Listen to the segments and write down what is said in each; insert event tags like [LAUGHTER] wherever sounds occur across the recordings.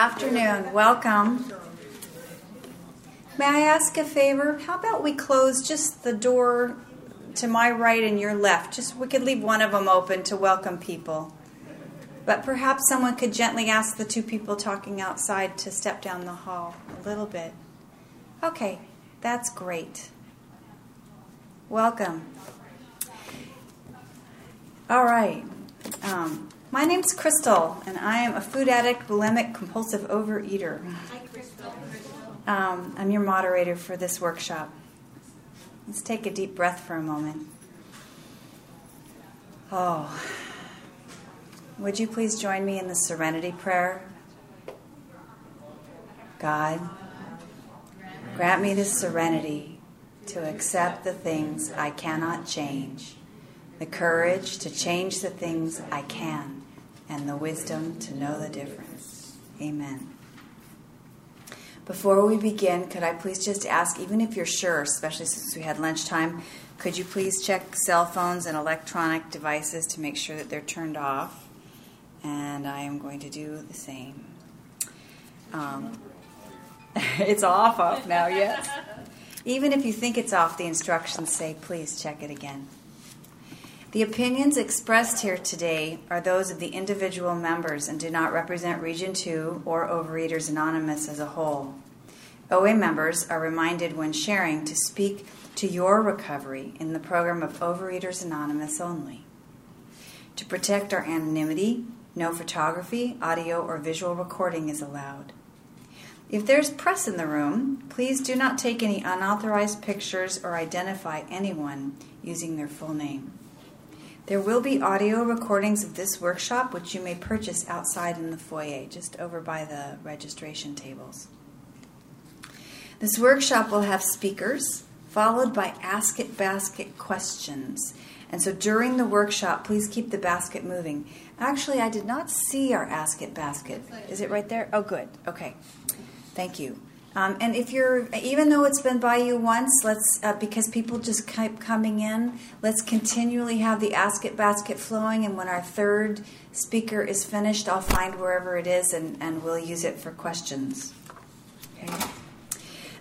afternoon. Welcome. May I ask a favor? How about we close just the door to my right and your left? Just we could leave one of them open to welcome people. But perhaps someone could gently ask the two people talking outside to step down the hall a little bit. Okay, that's great. Welcome. All right. Um, my name's Crystal, and I am a food addict, bulimic, compulsive overeater. Hi, Crystal. Um, I'm your moderator for this workshop. Let's take a deep breath for a moment. Oh, would you please join me in the serenity prayer? God, grant me the serenity to accept the things I cannot change, the courage to change the things I can, and the wisdom to know the difference. Amen. Before we begin, could I please just ask, even if you're sure, especially since we had lunchtime, could you please check cell phones and electronic devices to make sure that they're turned off? and I am going to do the same. Um, [LAUGHS] it's off off now, yes. [LAUGHS] Even if you think it's off, the instructions say please check it again. The opinions expressed here today are those of the individual members and do not represent Region 2 or Overeaters Anonymous as a whole. OA members are reminded when sharing to speak to your recovery in the program of Overeaters Anonymous only. To protect our anonymity, no photography, audio, or visual recording is allowed. If there's press in the room, please do not take any unauthorized pictures or identify anyone using their full name. There will be audio recordings of this workshop, which you may purchase outside in the foyer, just over by the registration tables. This workshop will have speakers, followed by Ask It Basket questions. And so during the workshop, please keep the basket moving. Actually, I did not see our Ask It basket. Is it right there? Oh, good. Okay. Thank you. Um, and if you're, even though it's been by you once, let's, uh, because people just keep coming in, let's continually have the Ask It basket flowing. And when our third speaker is finished, I'll find wherever it is and, and we'll use it for questions. Okay.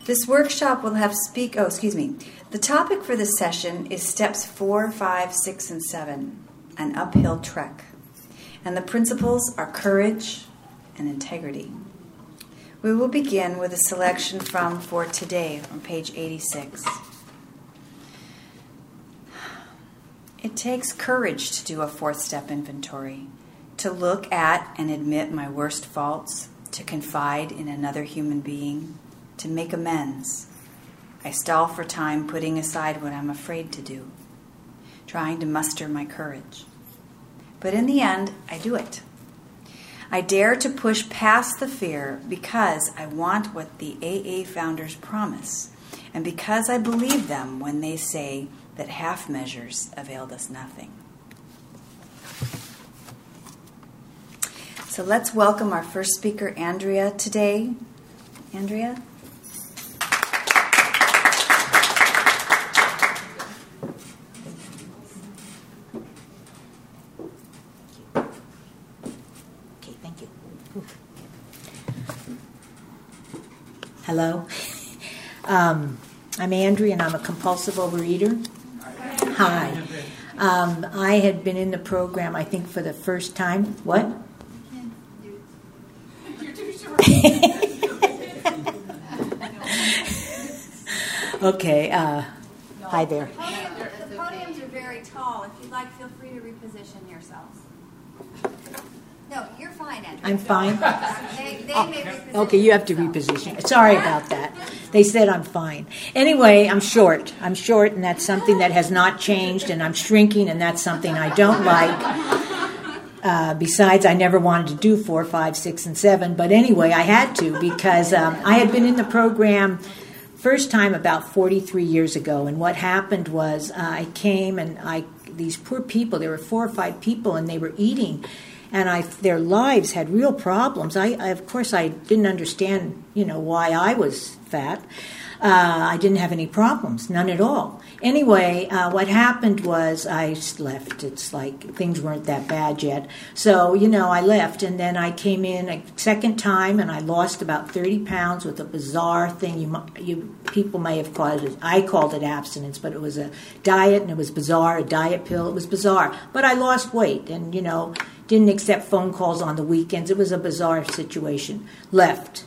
This workshop will have speak. Oh, excuse me. The topic for this session is steps four, five, six, and seven, an uphill trek, and the principles are courage and integrity. We will begin with a selection from For Today on page 86. It takes courage to do a fourth step inventory, to look at and admit my worst faults, to confide in another human being, to make amends. I stall for time, putting aside what I'm afraid to do, trying to muster my courage. But in the end, I do it. I dare to push past the fear because I want what the AA founders promise, and because I believe them when they say that half measures availed us nothing. So let's welcome our first speaker, Andrea, today. Andrea? Hello. Um, I'm Andrea, and I'm a compulsive overeater. Hi. Um, I had been in the program, I think, for the first time. What? [LAUGHS] okay. Uh, hi there. The podiums are very tall. If you'd like, feel free to reposition yourselves. No, you're fine, Andrea. I'm fine. They, they may Okay, you have to reposition. Sorry about that. They said I'm fine. Anyway, I'm short. I'm short, and that's something that has not changed, and I'm shrinking, and that's something I don't like. Uh, besides, I never wanted to do four, five, six, and seven, but anyway, I had to because um, I had been in the program first time about 43 years ago, and what happened was uh, I came and I these poor people. There were four or five people, and they were eating and I their lives had real problems. I, I, of course I didn't understand you know why I was fat. Uh, I didn't have any problems, none at all. Anyway, uh, what happened was I left. It's like things weren't that bad yet. So, you know, I left and then I came in a second time and I lost about 30 pounds with a bizarre thing. You, you People may have called it, I called it abstinence, but it was a diet and it was bizarre, a diet pill. It was bizarre. But I lost weight and, you know, didn't accept phone calls on the weekends. It was a bizarre situation. Left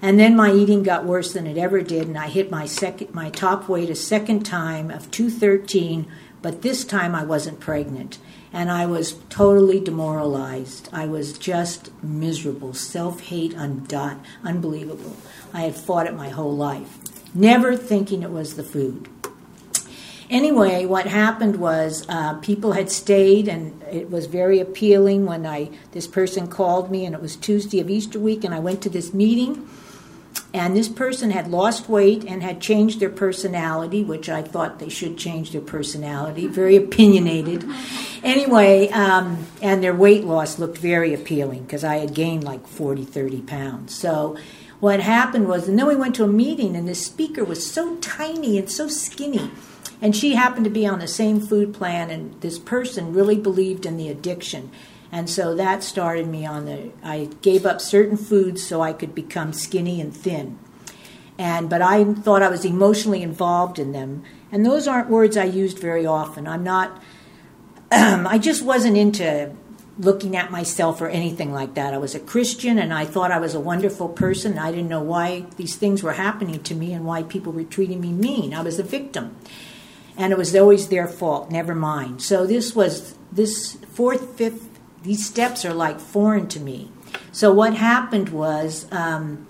and then my eating got worse than it ever did, and I hit my second, my top weight a second time of 213. But this time I wasn't pregnant, and I was totally demoralized. I was just miserable, self-hate, undone, unbelievable. I had fought it my whole life, never thinking it was the food. Anyway, what happened was uh, people had stayed, and it was very appealing when I this person called me, and it was Tuesday of Easter week, and I went to this meeting and this person had lost weight and had changed their personality, which I thought they should change their personality, very opinionated. Anyway, um, and their weight loss looked very appealing because I had gained like 40, 30 pounds. So what happened was, and then we went to a meeting, and the speaker was so tiny and so skinny. And she happened to be on the same food plan, and this person really believed in the addiction. And so that started me on the. I gave up certain foods so I could become skinny and thin. And but I thought I was emotionally involved in them, and those aren't words I used very often. I'm not. [CLEARS THROAT] I just wasn't into looking at myself or anything like that. I was a Christian, and I thought I was a wonderful person. I didn't know why these things were happening to me and why people were treating me mean. I was a victim, and it was always their fault. Never mind. So this was this fourth, fifth these steps are like foreign to me. So what happened was um,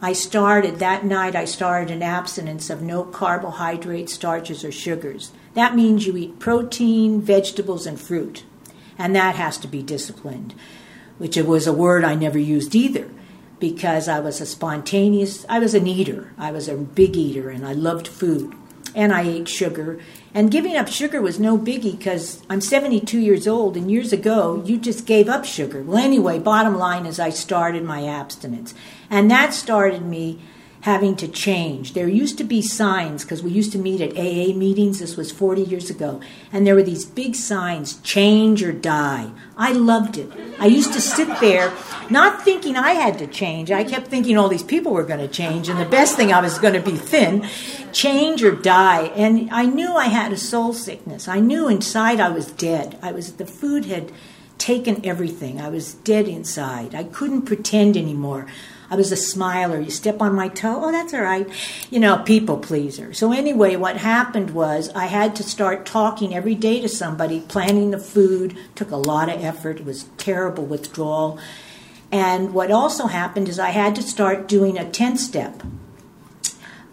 I started that night. I started an abstinence of no carbohydrates, starches, or sugars. That means you eat protein, vegetables, and fruit, and that has to be disciplined. Which it was a word I never used either, because I was a spontaneous. I was an eater. I was a big eater, and I loved food, and I ate sugar, and giving up sugar was no biggie because I'm 72 years old, and years ago, you just gave up sugar. Well, anyway, bottom line is I started my abstinence. And that started me having to change. There used to be signs because we used to meet at AA meetings. This was 40 years ago. And there were these big signs change or die. I loved it. I used to sit there not thinking I had to change. I kept thinking all these people were going to change. And the best thing I was going to be thin, change or die. And I knew I had a soul sickness. I knew inside I was dead. I was, the food had taken everything. I was dead inside. I couldn't pretend anymore. I was a smiler. You step on my toe, oh, that's all right. You know, people pleaser. So, anyway, what happened was I had to start talking every day to somebody, planning the food, took a lot of effort. It was terrible withdrawal. And what also happened is I had to start doing a 10 step.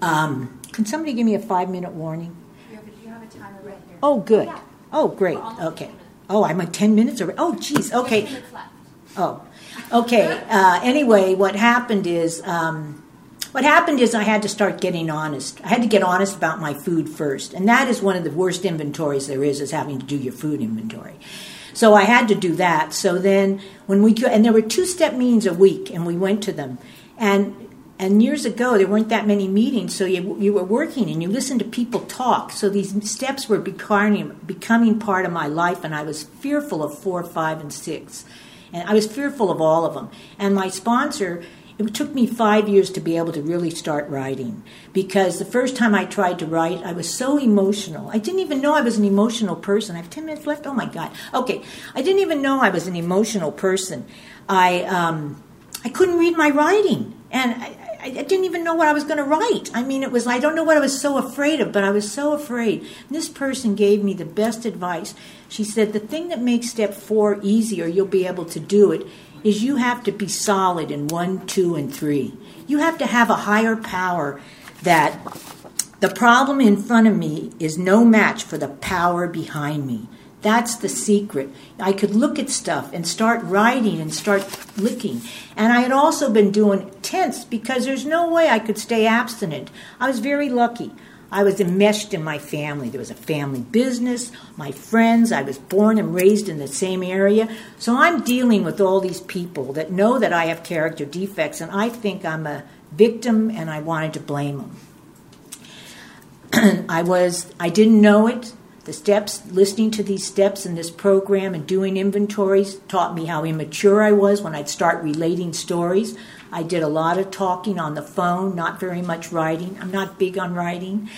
Um, can somebody give me a five minute warning? Oh, good. Oh, great. Okay. Oh, I'm at 10 minutes already. Oh, geez. Okay. Oh, Okay. Uh, anyway, what happened is. Um, what happened is I had to start getting honest. I had to get honest about my food first, and that is one of the worst inventories there is, is having to do your food inventory. So I had to do that. So then, when we and there were two step meetings a week, and we went to them, and and years ago there weren't that many meetings, so you you were working and you listened to people talk. So these steps were becoming becoming part of my life, and I was fearful of four, five, and six. And I was fearful of all of them. And my sponsor, it took me five years to be able to really start writing because the first time I tried to write, I was so emotional. I didn't even know I was an emotional person. I have 10 minutes left. Oh my God. Okay. I didn't even know I was an emotional person. I, um, I couldn't read my writing. And I didn't even know what I was going to write. I mean, it was, I don't know what I was so afraid of, but I was so afraid. And this person gave me the best advice. She said, The thing that makes step four easier, you'll be able to do it, is you have to be solid in one, two, and three. You have to have a higher power that the problem in front of me is no match for the power behind me. That's the secret. I could look at stuff and start writing and start licking. And I had also been doing tense because there's no way I could stay abstinent. I was very lucky. I was enmeshed in my family. There was a family business, my friends. I was born and raised in the same area. So I'm dealing with all these people that know that I have character defects, and I think I'm a victim and I wanted to blame them. [CLEARS THROAT] I was I didn't know it. The steps, listening to these steps in this program and doing inventories taught me how immature I was when I'd start relating stories. I did a lot of talking on the phone, not very much writing. I'm not big on writing.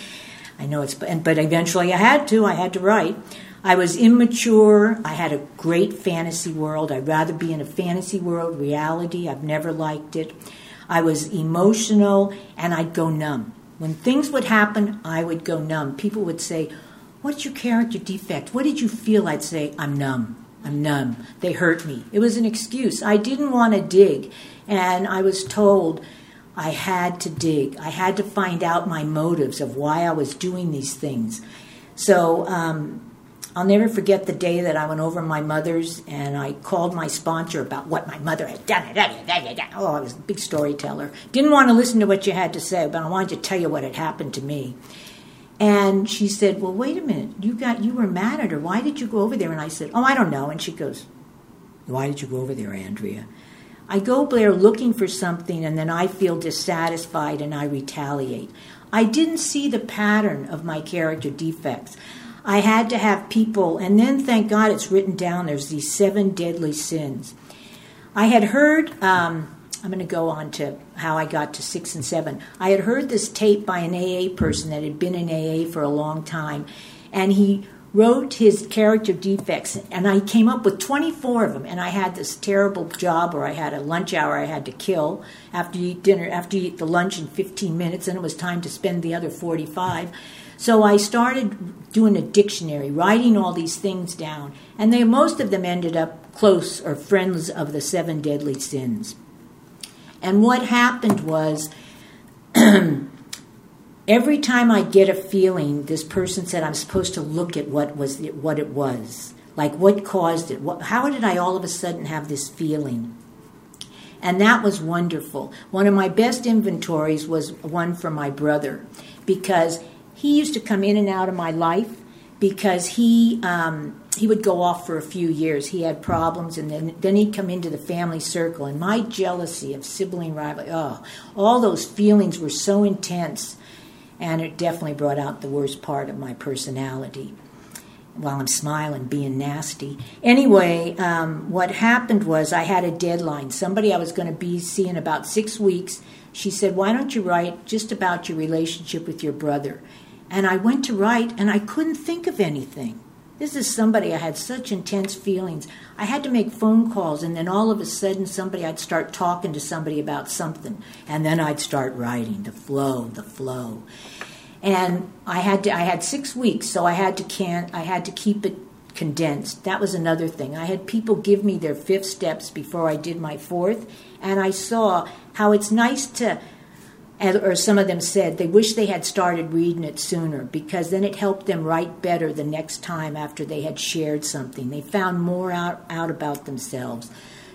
I know it's, but eventually I had to. I had to write. I was immature. I had a great fantasy world. I'd rather be in a fantasy world, reality. I've never liked it. I was emotional and I'd go numb. When things would happen, I would go numb. People would say, What's your character defect? What did you feel? I'd say, I'm numb. I'm numb. They hurt me. It was an excuse. I didn't want to dig. And I was told I had to dig. I had to find out my motives of why I was doing these things. So um, I'll never forget the day that I went over my mother's and I called my sponsor about what my mother had done. Oh, I was a big storyteller. Didn't want to listen to what you had to say, but I wanted to tell you what had happened to me. And she said, "Well, wait a minute. You got you were mad at her. Why did you go over there?" And I said, "Oh, I don't know." And she goes, "Why did you go over there, Andrea?" I go there looking for something, and then I feel dissatisfied and I retaliate. I didn't see the pattern of my character defects. I had to have people, and then thank God it's written down. There's these seven deadly sins. I had heard. Um, I'm going to go on to how I got to six and seven. I had heard this tape by an AA person that had been in AA for a long time, and he wrote his character defects, and I came up with 24 of them. And I had this terrible job where I had a lunch hour I had to kill after you eat dinner, after you eat the lunch in 15 minutes, and it was time to spend the other 45. So I started doing a dictionary, writing all these things down, and they most of them ended up close or friends of the seven deadly sins. And what happened was, [CLEARS THROAT] every time I get a feeling, this person said I'm supposed to look at what was it, what it was, like what caused it. What, how did I all of a sudden have this feeling? And that was wonderful. One of my best inventories was one for my brother because he used to come in and out of my life because he um, he would go off for a few years. He had problems, and then then he'd come into the family circle. And my jealousy of sibling rivalry, oh, all those feelings were so intense, and it definitely brought out the worst part of my personality. While I'm smiling, being nasty. Anyway, um, what happened was I had a deadline. Somebody I was going to be seeing about six weeks. She said, "Why don't you write just about your relationship with your brother?" And I went to write, and I couldn't think of anything. This is somebody I had such intense feelings. I had to make phone calls, and then all of a sudden, somebody I'd start talking to somebody about something, and then I'd start writing. The flow, the flow, and I had to. I had six weeks, so I had to can. I had to keep it condensed. That was another thing. I had people give me their fifth steps before I did my fourth, and I saw how it's nice to or some of them said they wish they had started reading it sooner because then it helped them write better the next time after they had shared something. They found more out, out about themselves.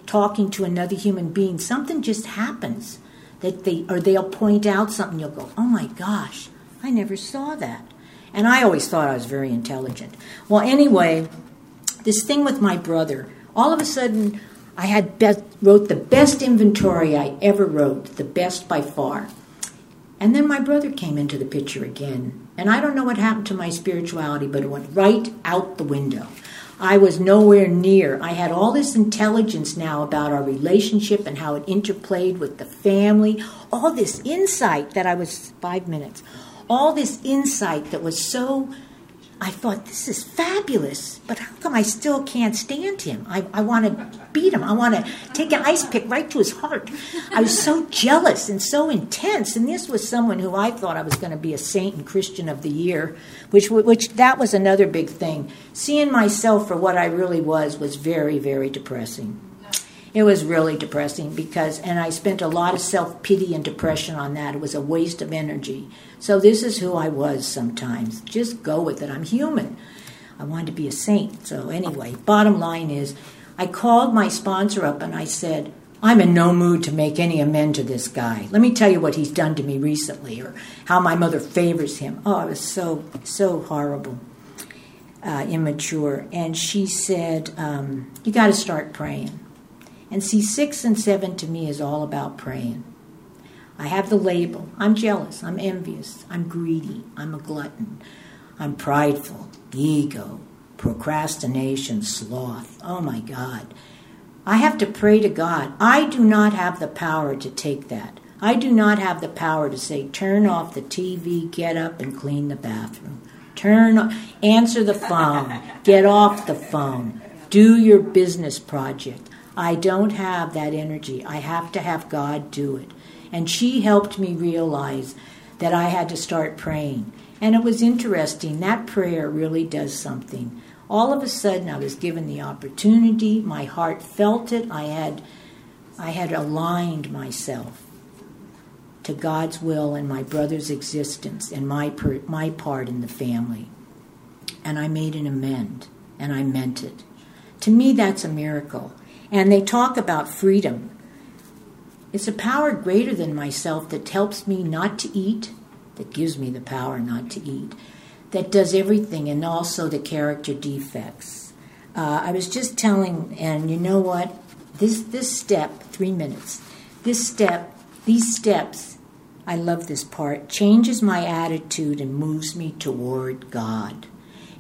Talking to another human being, something just happens that they or they'll point out something. You'll go, "Oh my gosh, I never saw that." And I always thought I was very intelligent. Well, anyway, this thing with my brother, all of a sudden, I had be- wrote the best inventory I ever wrote, the best by far. And then my brother came into the picture again. And I don't know what happened to my spirituality, but it went right out the window. I was nowhere near. I had all this intelligence now about our relationship and how it interplayed with the family, all this insight that I was five minutes, all this insight that was so I thought, this is fabulous, but how come I still can't stand him? I, I want to beat him. I want to take an ice pick right to his heart. I was so jealous and so intense. And this was someone who I thought I was going to be a saint and Christian of the year, which, which that was another big thing. Seeing myself for what I really was was very, very depressing. It was really depressing because, and I spent a lot of self pity and depression on that. It was a waste of energy. So, this is who I was sometimes. Just go with it. I'm human. I wanted to be a saint. So, anyway, bottom line is, I called my sponsor up and I said, I'm in no mood to make any amend to this guy. Let me tell you what he's done to me recently or how my mother favors him. Oh, it was so, so horrible, uh, immature. And she said, um, You got to start praying. And see, six and seven to me is all about praying. I have the label. I'm jealous. I'm envious. I'm greedy. I'm a glutton. I'm prideful. Ego. Procrastination. Sloth. Oh my God. I have to pray to God. I do not have the power to take that. I do not have the power to say, turn off the TV, get up and clean the bathroom. Turn, answer the phone, get off the phone, do your business project. I don't have that energy. I have to have God do it. And she helped me realize that I had to start praying. And it was interesting. That prayer really does something. All of a sudden, I was given the opportunity. My heart felt it. I had, I had aligned myself to God's will and my brother's existence and my, per, my part in the family. And I made an amend, and I meant it. To me, that's a miracle. And they talk about freedom. It's a power greater than myself that helps me not to eat, that gives me the power not to eat, that does everything, and also the character defects. Uh, I was just telling, and you know what? This this step, three minutes. This step, these steps I love this part, changes my attitude and moves me toward God.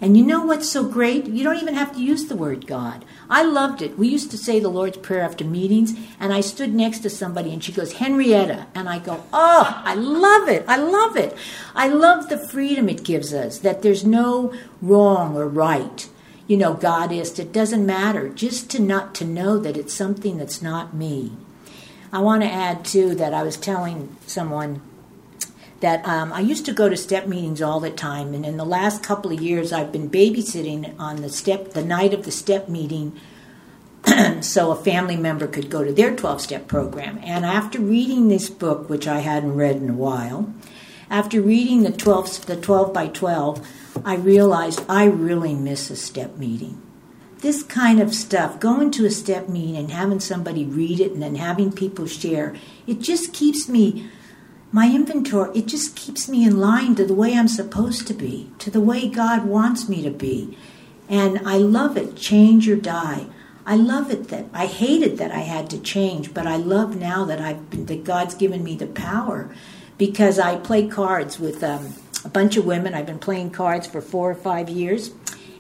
And you know what's so great? You don't even have to use the word God. I loved it. We used to say the Lord's Prayer after meetings, and I stood next to somebody and she goes, Henrietta. And I go, Oh, I love it. I love it. I love the freedom it gives us that there's no wrong or right. You know, God is. It doesn't matter. Just to not to know that it's something that's not me. I want to add too that I was telling someone that um, I used to go to step meetings all the time, and in the last couple of years, I've been babysitting on the step the night of the step meeting, [CLEARS THROAT] so a family member could go to their twelve step program. And after reading this book, which I hadn't read in a while, after reading the twelve the twelve by twelve, I realized I really miss a step meeting this kind of stuff, going to a step meeting and having somebody read it and then having people share, it just keeps me, my inventory, it just keeps me in line to the way I'm supposed to be, to the way God wants me to be. And I love it, change or die. I love it that I hated that I had to change, but I love now that I've been, that God's given me the power because I play cards with um, a bunch of women. I've been playing cards for four or five years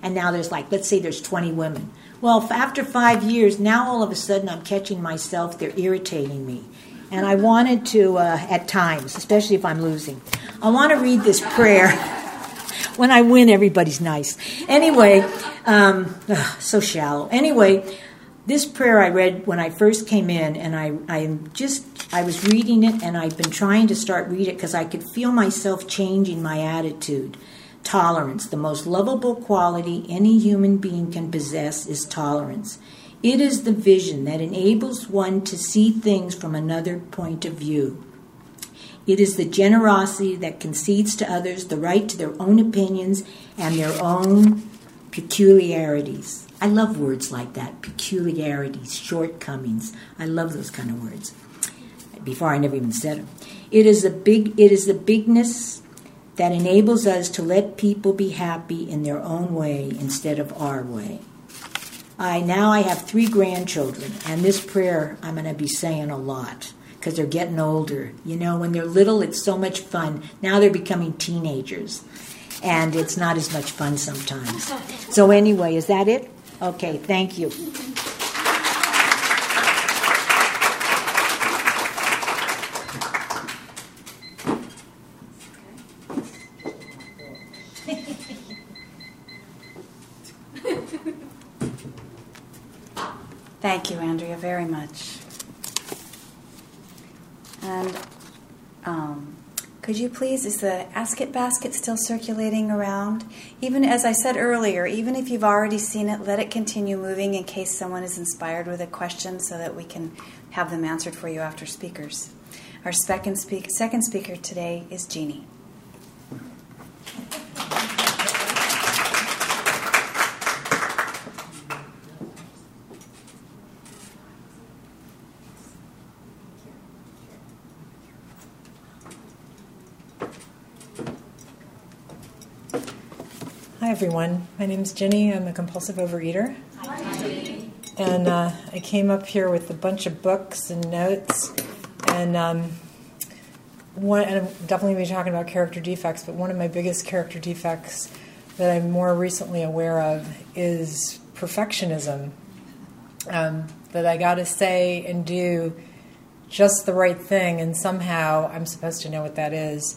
and now there's like let's say there's 20 women well after five years now all of a sudden i'm catching myself they're irritating me and i wanted to uh, at times especially if i'm losing i want to read this prayer [LAUGHS] when i win everybody's nice anyway um, ugh, so shallow anyway this prayer i read when i first came in and i, I just i was reading it and i've been trying to start read it because i could feel myself changing my attitude Tolerance. The most lovable quality any human being can possess is tolerance. It is the vision that enables one to see things from another point of view. It is the generosity that concedes to others the right to their own opinions and their own peculiarities. I love words like that peculiarities, shortcomings. I love those kind of words. Before I never even said them. It is the big it is the bigness that enables us to let people be happy in their own way instead of our way. I now I have three grandchildren, and this prayer I'm going to be saying a lot because they're getting older. You know, when they're little, it's so much fun. Now they're becoming teenagers, and it's not as much fun sometimes. So anyway, is that it? Okay, thank you. Thank you, Andrea, very much. And um, could you please, is the Ask It basket still circulating around? Even as I said earlier, even if you've already seen it, let it continue moving in case someone is inspired with a question so that we can have them answered for you after speakers. Our second, speak- second speaker today is Jeannie. Everyone. My name is Jenny. I'm a compulsive overeater. And uh, I came up here with a bunch of books and notes. And um, one, and I'm definitely going to be talking about character defects, but one of my biggest character defects that I'm more recently aware of is perfectionism. Um, that I got to say and do just the right thing, and somehow I'm supposed to know what that is.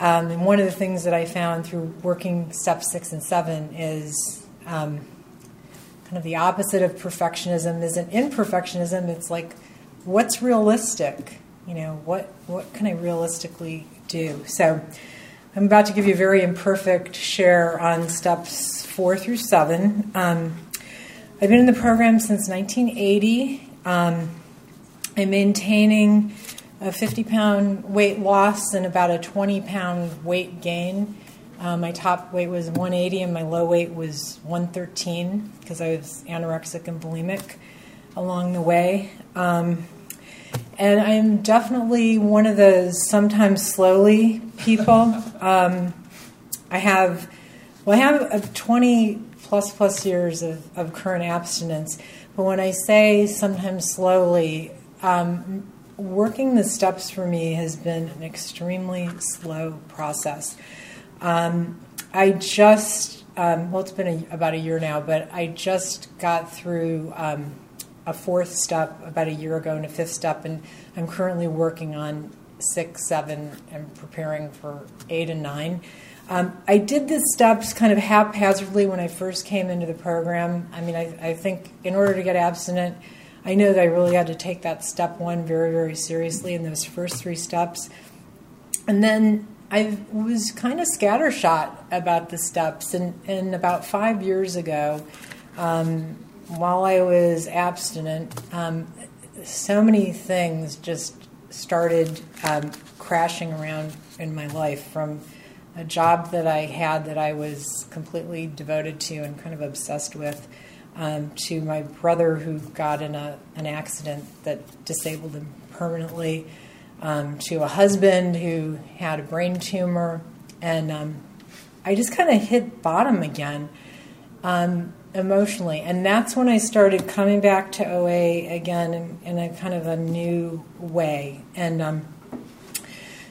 Um, and one of the things that I found through working step six and seven is um, kind of the opposite of perfectionism. Isn't imperfectionism? It's like, what's realistic? You know, what what can I realistically do? So, I'm about to give you a very imperfect share on steps four through seven. Um, I've been in the program since 1980. Um, I'm maintaining a 50 pound weight loss and about a 20 pound weight gain. Um, my top weight was 180 and my low weight was 113 because I was anorexic and bulimic along the way. Um, and I'm definitely one of those sometimes slowly people. [LAUGHS] Um, I have, well, I have 20 plus plus years of, of current abstinence, but when I say sometimes slowly, um, working the steps for me has been an extremely slow process. Um, I just, um, well, it's been a, about a year now, but I just got through um, a fourth step about a year ago and a fifth step, and I'm currently working on six, seven, and preparing for eight and nine. Um, I did the steps kind of haphazardly when I first came into the program. I mean, I, I think in order to get abstinent, I know that I really had to take that step one very, very seriously in those first three steps. And then I was kind of scattershot about the steps. And, and about five years ago, um, while I was abstinent, um, so many things just started um, crashing around in my life from a job that I had that I was completely devoted to and kind of obsessed with um, to my brother who got in a, an accident that disabled him permanently, um, to a husband who had a brain tumor, and um, I just kind of hit bottom again um, emotionally, and that's when I started coming back to OA again in, in a kind of a new way, and um,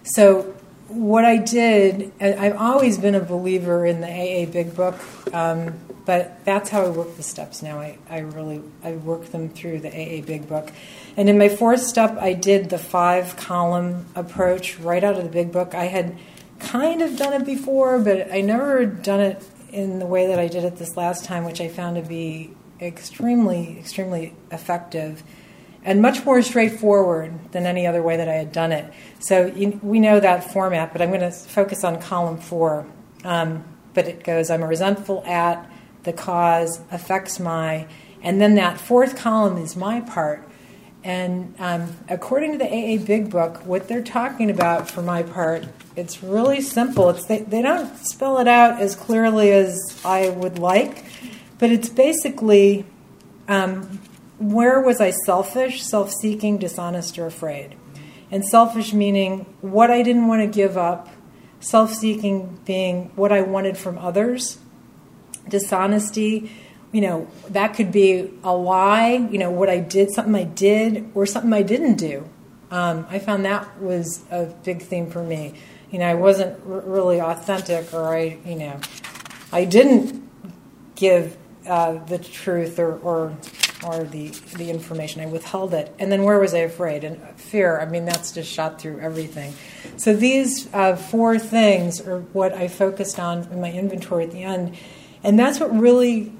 so what I did, I've always been a believer in the AA Big Book. Um, but that's how I work the steps now. I, I really I work them through the AA Big Book. And in my fourth step, I did the five column approach right out of the Big Book. I had kind of done it before, but I never done it in the way that I did it this last time, which I found to be extremely, extremely effective and much more straightforward than any other way that I had done it. So you, we know that format, but I'm going to focus on column four. Um, but it goes I'm resentful at, the cause affects my, and then that fourth column is my part. And um, according to the AA Big Book, what they're talking about for my part, it's really simple. It's they, they don't spell it out as clearly as I would like, but it's basically um, where was I selfish, self seeking, dishonest, or afraid? And selfish meaning what I didn't want to give up, self seeking being what I wanted from others, dishonesty you know that could be a lie you know what i did something i did or something i didn't do. Um, i found that was a big theme for me. You know i wasn't r- really authentic or i you know i didn't give uh, the truth or, or or the the information. I withheld it. And then where was i afraid? And fear. I mean that's just shot through everything. So these uh, four things are what i focused on in my inventory at the end. And that's what really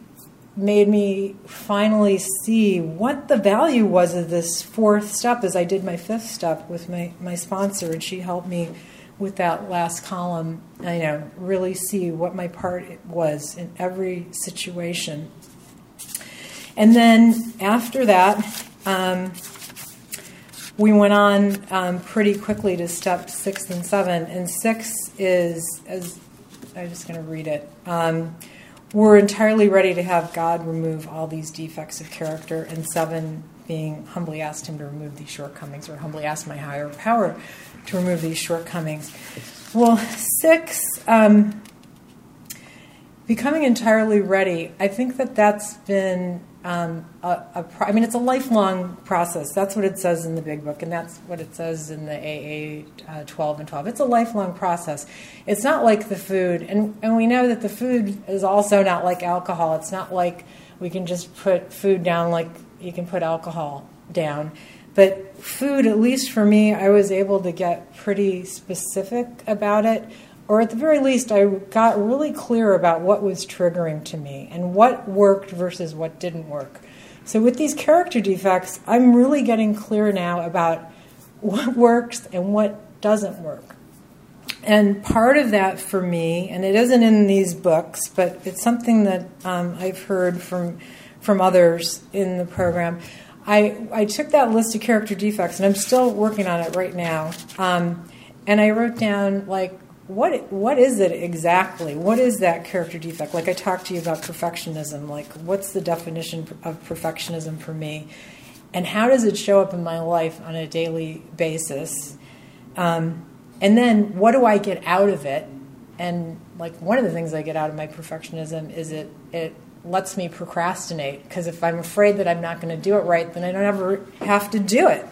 made me finally see what the value was of this fourth step as I did my fifth step with my, my sponsor, and she helped me with that last column, you know, really see what my part was in every situation. And then after that, um, we went on um, pretty quickly to step six and seven. And six is, as I'm just going to read it. Um, we're entirely ready to have God remove all these defects of character, and seven being humbly asked Him to remove these shortcomings, or humbly asked my higher power to remove these shortcomings. Well, six, um, becoming entirely ready, I think that that's been um, a, a pro- I mean, it's a lifelong process. That's what it says in the big book, and that's what it says in the AA uh, 12 and 12. It's a lifelong process. It's not like the food, and, and we know that the food is also not like alcohol. It's not like we can just put food down like you can put alcohol down. But food, at least for me, I was able to get pretty specific about it or at the very least, I got really clear about what was triggering to me and what worked versus what didn't work. So, with these character defects, I'm really getting clear now about what [LAUGHS] works and what doesn't work. And part of that for me, and it isn't in these books, but it's something that um, I've heard from from others in the program. I, I took that list of character defects, and I'm still working on it right now. Um, and I wrote down like what what is it exactly? What is that character defect? Like I talked to you about perfectionism. Like what's the definition of perfectionism for me, and how does it show up in my life on a daily basis? Um, and then what do I get out of it? And like one of the things I get out of my perfectionism is it it lets me procrastinate because if I'm afraid that I'm not going to do it right, then I don't ever have to do it.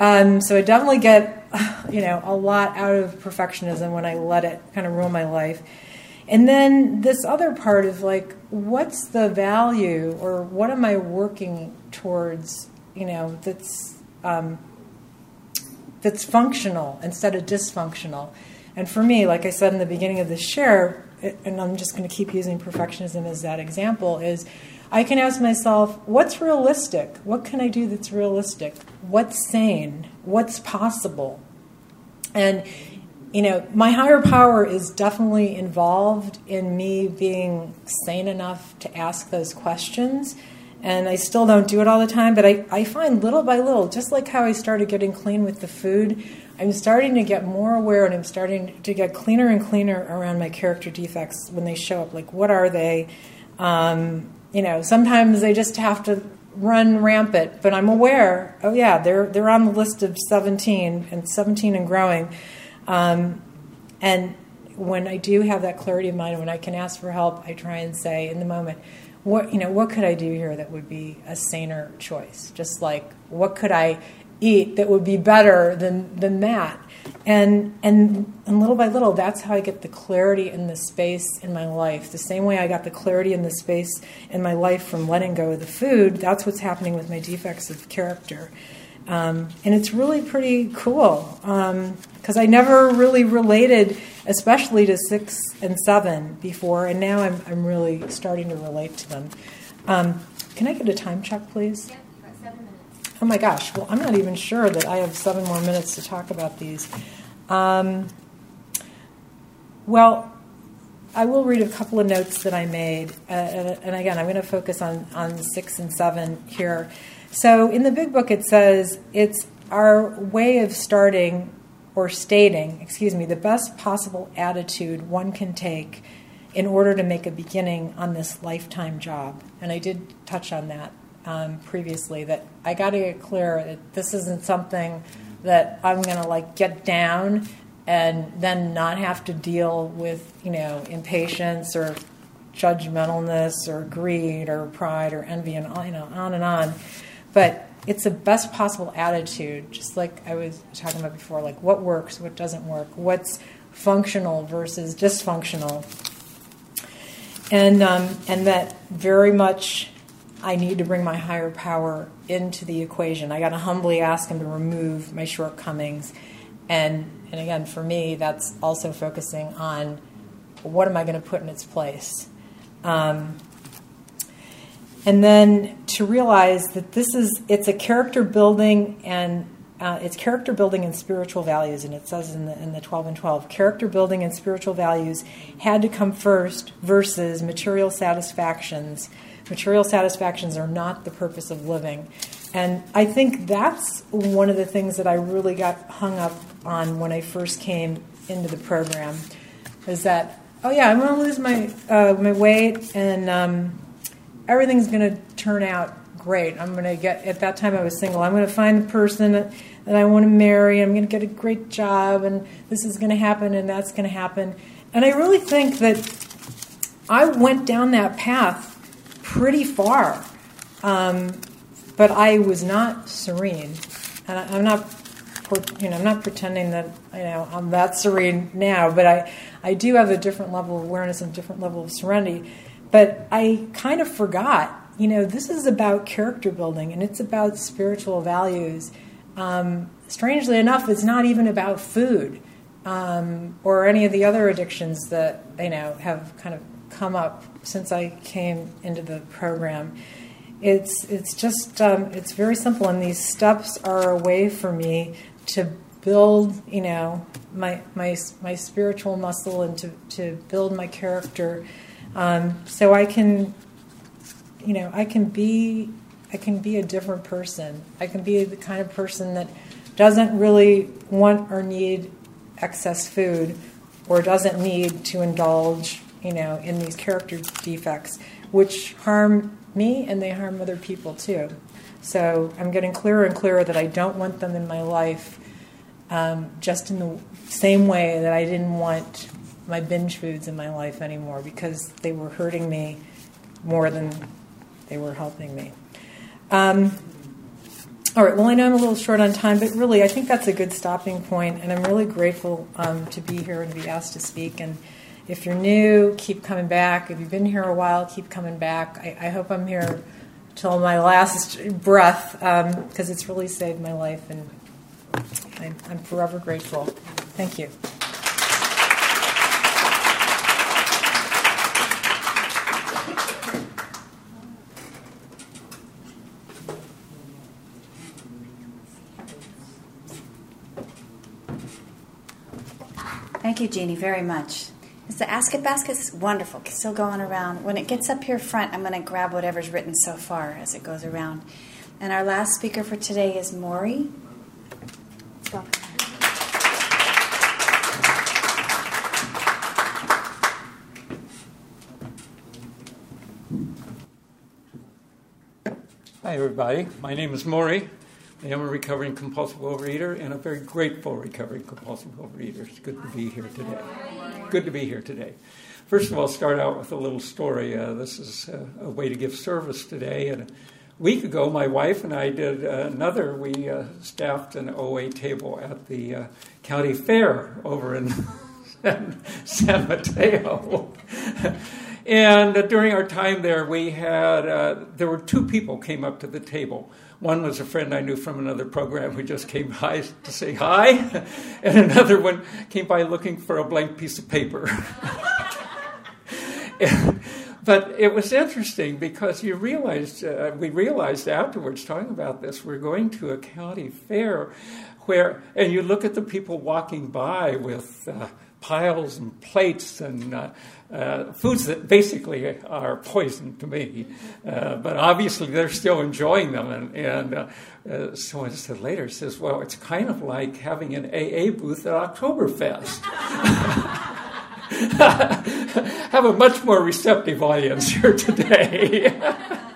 Um, so I definitely get [SIGHS] you know, a lot out of perfectionism when I let it kind of rule my life. And then this other part of like, what's the value or what am I working towards, you know, that's um, that's functional instead of dysfunctional. And for me, like I said in the beginning of the share, and I'm just going to keep using perfectionism as that example, is I can ask myself, what's realistic? What can I do that's realistic? What's sane? What's possible? And, you know, my higher power is definitely involved in me being sane enough to ask those questions. And I still don't do it all the time, but I, I find little by little, just like how I started getting clean with the food, I'm starting to get more aware and I'm starting to get cleaner and cleaner around my character defects when they show up. Like, what are they? Um, you know, sometimes they just have to run rampant, but I'm aware. Oh yeah, they're they're on the list of 17 and 17 and growing. Um, and when I do have that clarity of mind, when I can ask for help, I try and say in the moment, what you know, what could I do here that would be a saner choice? Just like what could I eat that would be better than than that? And, and and little by little, that's how I get the clarity in the space in my life. The same way I got the clarity in the space in my life from letting go of the food, that's what's happening with my defects of character. Um, and it's really pretty cool because um, I never really related, especially to six and seven before, and now I'm, I'm really starting to relate to them. Um, can I get a time check, please? Yeah. Oh my gosh, well, I'm not even sure that I have seven more minutes to talk about these. Um, well, I will read a couple of notes that I made. Uh, and again, I'm going to focus on, on six and seven here. So in the big book, it says it's our way of starting or stating, excuse me, the best possible attitude one can take in order to make a beginning on this lifetime job. And I did touch on that um, previously that I got to get clear that this isn't something that I'm going to like get down and then not have to deal with, you know, impatience or judgmentalness or greed or pride or envy and you know on and on. But it's the best possible attitude, just like I was talking about before, like what works, what doesn't work, what's functional versus dysfunctional, and um, and that very much I need to bring my higher power into the equation. I got to humbly ask him to remove my shortcomings. And, and again, for me, that's also focusing on what am I going to put in its place. Um, and then to realize that this is it's a character building and uh, it's character building and spiritual values and it says in the, in the 12 and 12 character building and spiritual values had to come first versus material satisfactions Material satisfactions are not the purpose of living. And I think that's one of the things that I really got hung up on when I first came into the program is that, oh yeah, I'm going to lose my, uh, my weight and um, everything's going to turn out great. I'm going to get, at that time I was single, I'm going to find the person that, I want to marry, I'm going to get a great job, and this is going to happen and that's going to happen. And I really think that I went down that path pretty far, um, but I was not serene, and I, am not, you know, I'm not pretending that you know I'm that serene now, but I, I do have a different level of awareness and different level of serenity. But I kind of forgot, you know, this is about character building and it's about spiritual values. Um, strangely enough, it's not even about food um, or any of the other addictions that you know have kind of come up since I came into the program. It's it's just um, it's very simple, and these steps are a way for me to build, you know, my my my spiritual muscle and to to build my character, um, so I can, you know, I can be I can be a different person. I can be the kind of person that doesn't really want or need excess food or doesn't need to indulge, you know, in these character defects, which harm me and they harm other people too. So I'm getting clearer and clearer that I don't want them in my life, um, just in the same way that I didn't want my binge foods in my life anymore because they were hurting me more than they were helping me. Um, all right, well, I know I'm a little short on time, but really, I think that's a good stopping point, and I'm really grateful um, to be here and be asked to speak. And if you're new, keep coming back. If you've been here a while, keep coming back. I, I hope I'm here till my last breath because um, it's really saved my life, and I'm, I'm forever grateful. Thank you. Thank you, Jeannie, very much. Is the Ask It basket is wonderful, still going around. When it gets up here front, I'm going to grab whatever's written so far as it goes around. And our last speaker for today is Maury. Hi, everybody. My name is Maury. I am a recovering compulsive overeater and a very grateful recovering compulsive overeater. It's good to be here today. Good to be here today. First of all, start out with a little story. Uh, this is uh, a way to give service today. And a week ago, my wife and I did another. We uh, staffed an OA table at the uh, county fair over in [LAUGHS] San Mateo. [LAUGHS] and during our time there, we had uh, there were two people came up to the table. One was a friend I knew from another program who just came by to say hi, [LAUGHS] and another one came by looking for a blank piece of paper. [LAUGHS] but it was interesting because you realized, uh, we realized afterwards, talking about this, we're going to a county fair where, and you look at the people walking by with uh, piles and plates and uh, uh, foods that basically are poison to me. Uh, but obviously, they're still enjoying them. And, and uh, uh someone said later, says, well, it's kind of like having an AA booth at Oktoberfest. [LAUGHS] Have a much more receptive audience here today. [LAUGHS]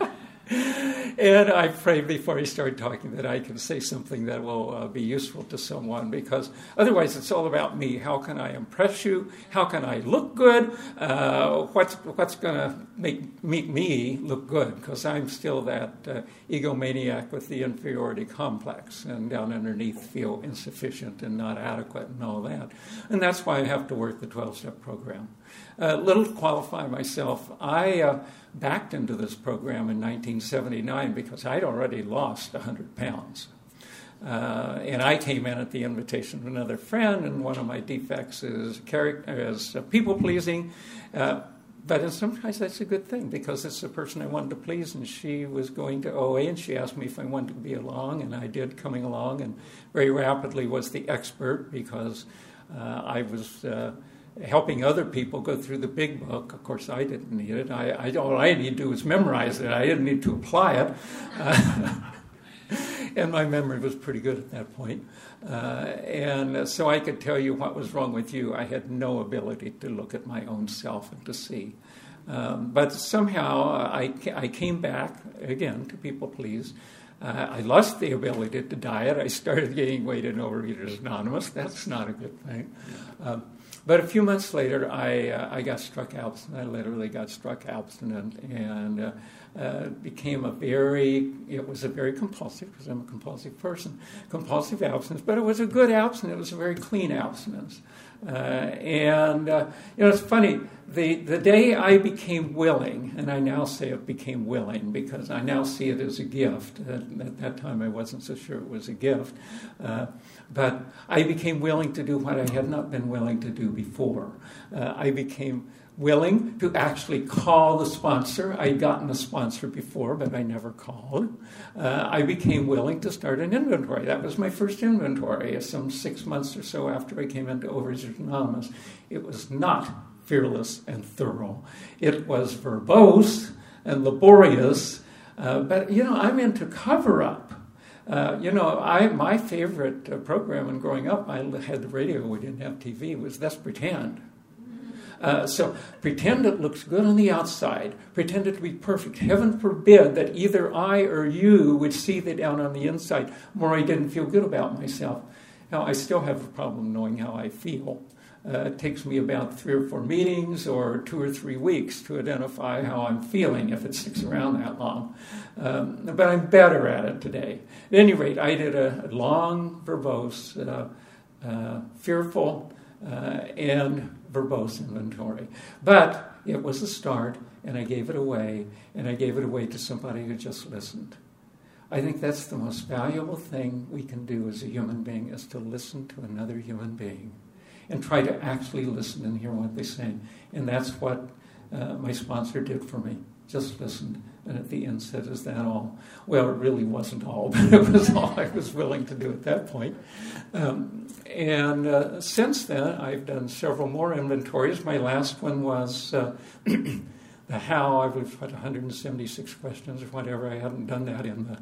and I pray before I start talking that I can say something that will uh, be useful to someone because otherwise it's all about me. How can I impress you? How can I look good? Uh, what's what's going to make, make me look good? Because I'm still that uh, egomaniac with the inferiority complex and down underneath feel insufficient and not adequate and all that. And that's why I have to work the 12 step program. Uh, little to qualify myself, I uh, backed into this program in 1979 because I'd already lost 100 pounds. Uh, and I came in at the invitation of another friend, and one of my defects is, is people pleasing. Uh, but in sometimes that's a good thing because it's the person I wanted to please, and she was going to OA, and she asked me if I wanted to be along, and I did coming along, and very rapidly was the expert because uh, I was uh, helping other people go through the big book. Of course, I didn't need it. I, I all I need to do is memorize it. I didn't need to apply it. Uh, [LAUGHS] and my memory was pretty good at that point. Uh, and so I could tell you what was wrong with you. I had no ability to look at my own self and to see. Um, but somehow I, I came back, again, to people please. Uh, I lost the ability to diet. I started gaining weight in Overeaters Anonymous. That's not a good thing. Um, but a few months later, I, uh, I got struck abstinent. I literally got struck abstinent and uh, uh, became a very, it was a very compulsive, because I'm a compulsive person, compulsive abstinence, but it was a good abstinence. It was a very clean abstinence. Uh, and, uh, you know, it's funny, the, the day I became willing, and I now say it became willing because I now see it as a gift. At, at that time, I wasn't so sure it was a gift. Uh, but I became willing to do what I had not been willing to do before. Uh, I became willing to actually call the sponsor. I'd gotten a sponsor before, but I never called. Uh, I became willing to start an inventory. That was my first inventory, some six months or so after I came into Overeaters Anonymous. It was not fearless and thorough. It was verbose and laborious, uh, but you know, I'm into cover up. Uh, you know, I my favorite uh, program when growing up, I had the radio, we didn't have TV, was Let's Pretend. Uh, so pretend it looks good on the outside, pretend it to be perfect. Heaven forbid that either I or you would see that down on the inside, more I didn't feel good about myself. Now, I still have a problem knowing how I feel. Uh, it takes me about three or four meetings or two or three weeks to identify how I'm feeling if it sticks around that long. Um, but I'm better at it today. At any rate, I did a, long, verbose, uh, uh, fearful, uh, and verbose inventory. But it was a start, and I gave it away, and I gave it away to somebody who just listened. I think that's the most valuable thing we can do as a human being is to listen to another human being and try to actually listen and hear what they're saying. And that's what uh, my sponsor did for me. Just listened. And at the end said, Is that all? Well, it really wasn't all, [LAUGHS] but it was all I was willing to do at that point. Um, and uh, since then, I've done several more inventories. My last one was uh, [CLEARS THROAT] the how. I've got 176 questions or whatever. I hadn't done that in the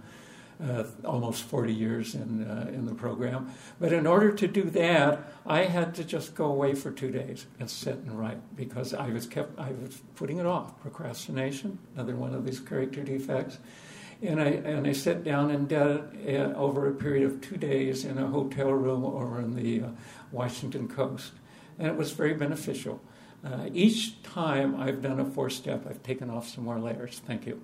uh, almost 40 years in, uh, in the program. But in order to do that, I had to just go away for two days and sit and write because I was kept I was putting it off. Procrastination, another one of these character defects. And I, and I sat down and did it over a period of two days in a hotel room over in the uh, Washington coast. And it was very beneficial. Uh, each time I've done a four step, I've taken off some more layers. Thank you.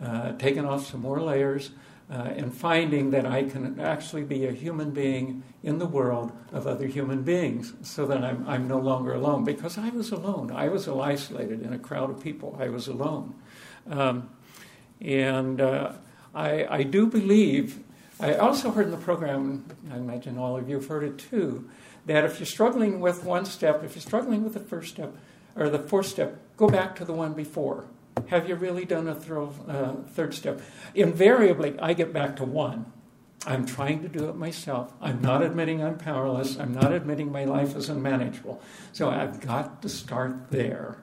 Uh, taken off some more layers uh, and finding that I can actually be a human being in the world of other human beings so that I'm, I'm no longer alone because I was alone. I was isolated in a crowd of people. I was alone. Um, and uh, I, I do believe, I also heard in the program, I imagine all of you have heard it too, that if you're struggling with one step, if you're struggling with the first step or the fourth step, go back to the one before have you really done a uh, third step? Invariably, I get back to one. I'm trying to do it myself. I'm not admitting I'm powerless. I'm not admitting my life is unmanageable. So I've got to start there.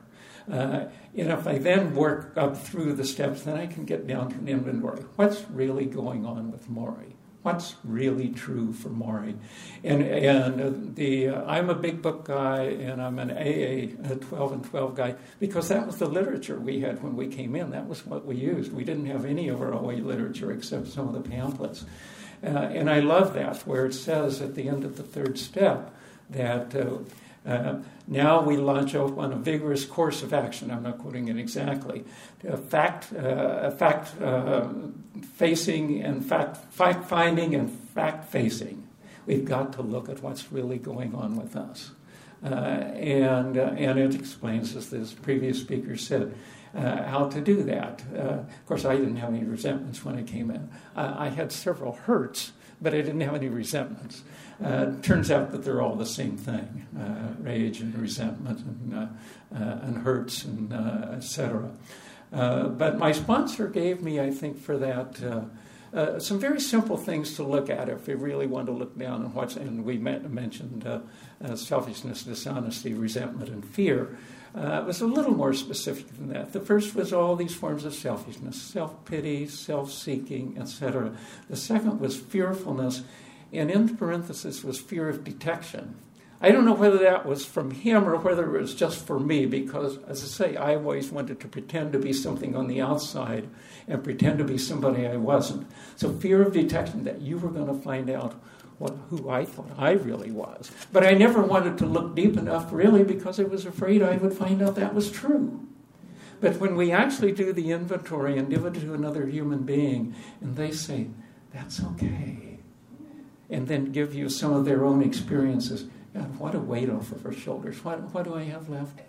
Uh, and if I then work up through the steps, then I can get down to an inventory. What's really going on with Maury? What's really true for Maury. And, and the, uh, I'm a big book guy and I'm an AA, a 12 and 12 guy, because that was the literature we had when we came in. That was what we used. We didn't have any of our OA literature except some of the pamphlets. Uh, and I love that, where it says at the end of the third step that. Uh, uh, now we launch off on a vigorous course of action. I'm not quoting it exactly. A fact, uh, fact uh, facing and fact, fact finding and fact facing. We've got to look at what's really going on with us. Uh, and, uh, and it explains, as this previous speaker said, uh, how to do that. Of course, I didn't have any resentments when I came in. I had several hurts, but I didn't have any resentments. Uh, turns out that they're all the same thing uh, rage and resentment and, uh, uh and hurts and uh, etc. Uh, but my sponsor gave me, I think, for that. some very simple things to look at if we really want to look down on what's, and we met, mentioned selfishness, dishonesty, resentment, and fear. Uh, was a little more specific than that. The first was all these forms of selfishness, self pity, self seeking, etc. The second was fearfulness and in parenthesis was fear of detection. I don't know whether that was from him or whether it was just for me, because, as I say, I always wanted to pretend to be something on the outside and pretend to be somebody I wasn't. So, fear of detection that you were going to find out what, who I thought I really was. But I never wanted to look deep enough, really, because I was afraid I would find out that was true. But when we actually do the inventory and give it to another human being, and they say, that's okay, and then give you some of their own experiences, God, what a weight off of our shoulders. What, what do I have left?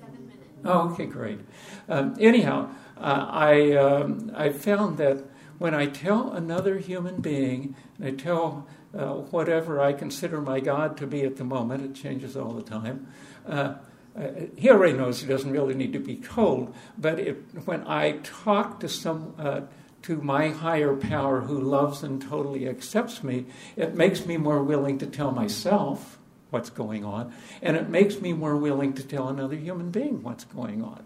Seven minutes. Oh, okay, great. Um, anyhow, uh, I, um, I found that when I tell another human being, I tell uh, whatever I consider my God to be at the moment, it changes all the time. Uh, uh, he already knows he doesn't really need to be told, but it, when I talk to some uh, to my higher power who loves and totally accepts me, it makes me more willing to tell myself what's going on, and it makes me more willing to tell another human being what's going on.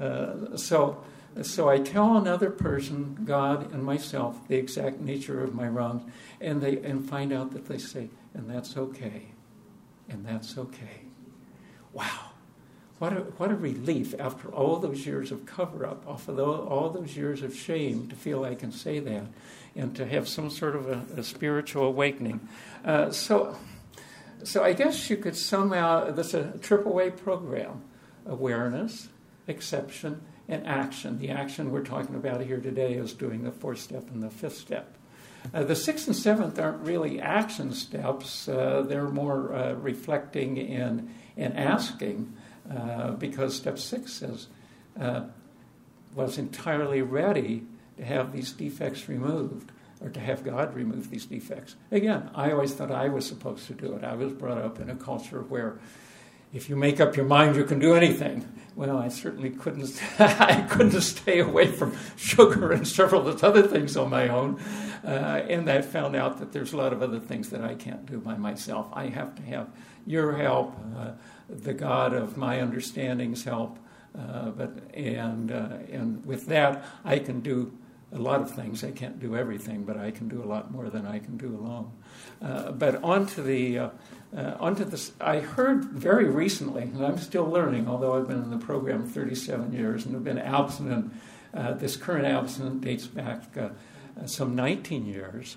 Uh, so, so I tell another person, God and myself, the exact nature of my wrongs, and they and find out that they say, and that's okay, and that's okay. Wow. What a, what a relief after all those years of cover up, off of all those years of shame, to feel I can say that and to have some sort of a, a spiritual awakening. Uh, so, so I guess you could sum somehow, this is a triple A program awareness, exception, and action. The action we're talking about here today is doing the fourth step and the fifth step. Uh, the sixth and seventh aren't really action steps, uh, they're more uh, reflecting and, and asking. Uh, because step six says, uh, was entirely ready to have these defects removed or to have God remove these defects. Again, I always thought I was supposed to do it. I was brought up in a culture where if you make up your mind, you can do anything. Well, I certainly couldn't. [LAUGHS] I couldn't stay away from sugar and several other things on my own, uh, and I found out that there's a lot of other things that I can't do by myself. I have to have your help. Uh, the God of my understanding's help. Uh, but and uh, and with that, I can do a lot of things. I can't do everything, but I can do a lot more than I can do alone. Uh, but onto the uh, uh, onto this, I heard very recently, and I'm still learning, although I've been in the program 37 years and have been abstinent. Uh, this current abstinent dates back Uh, some 19 years.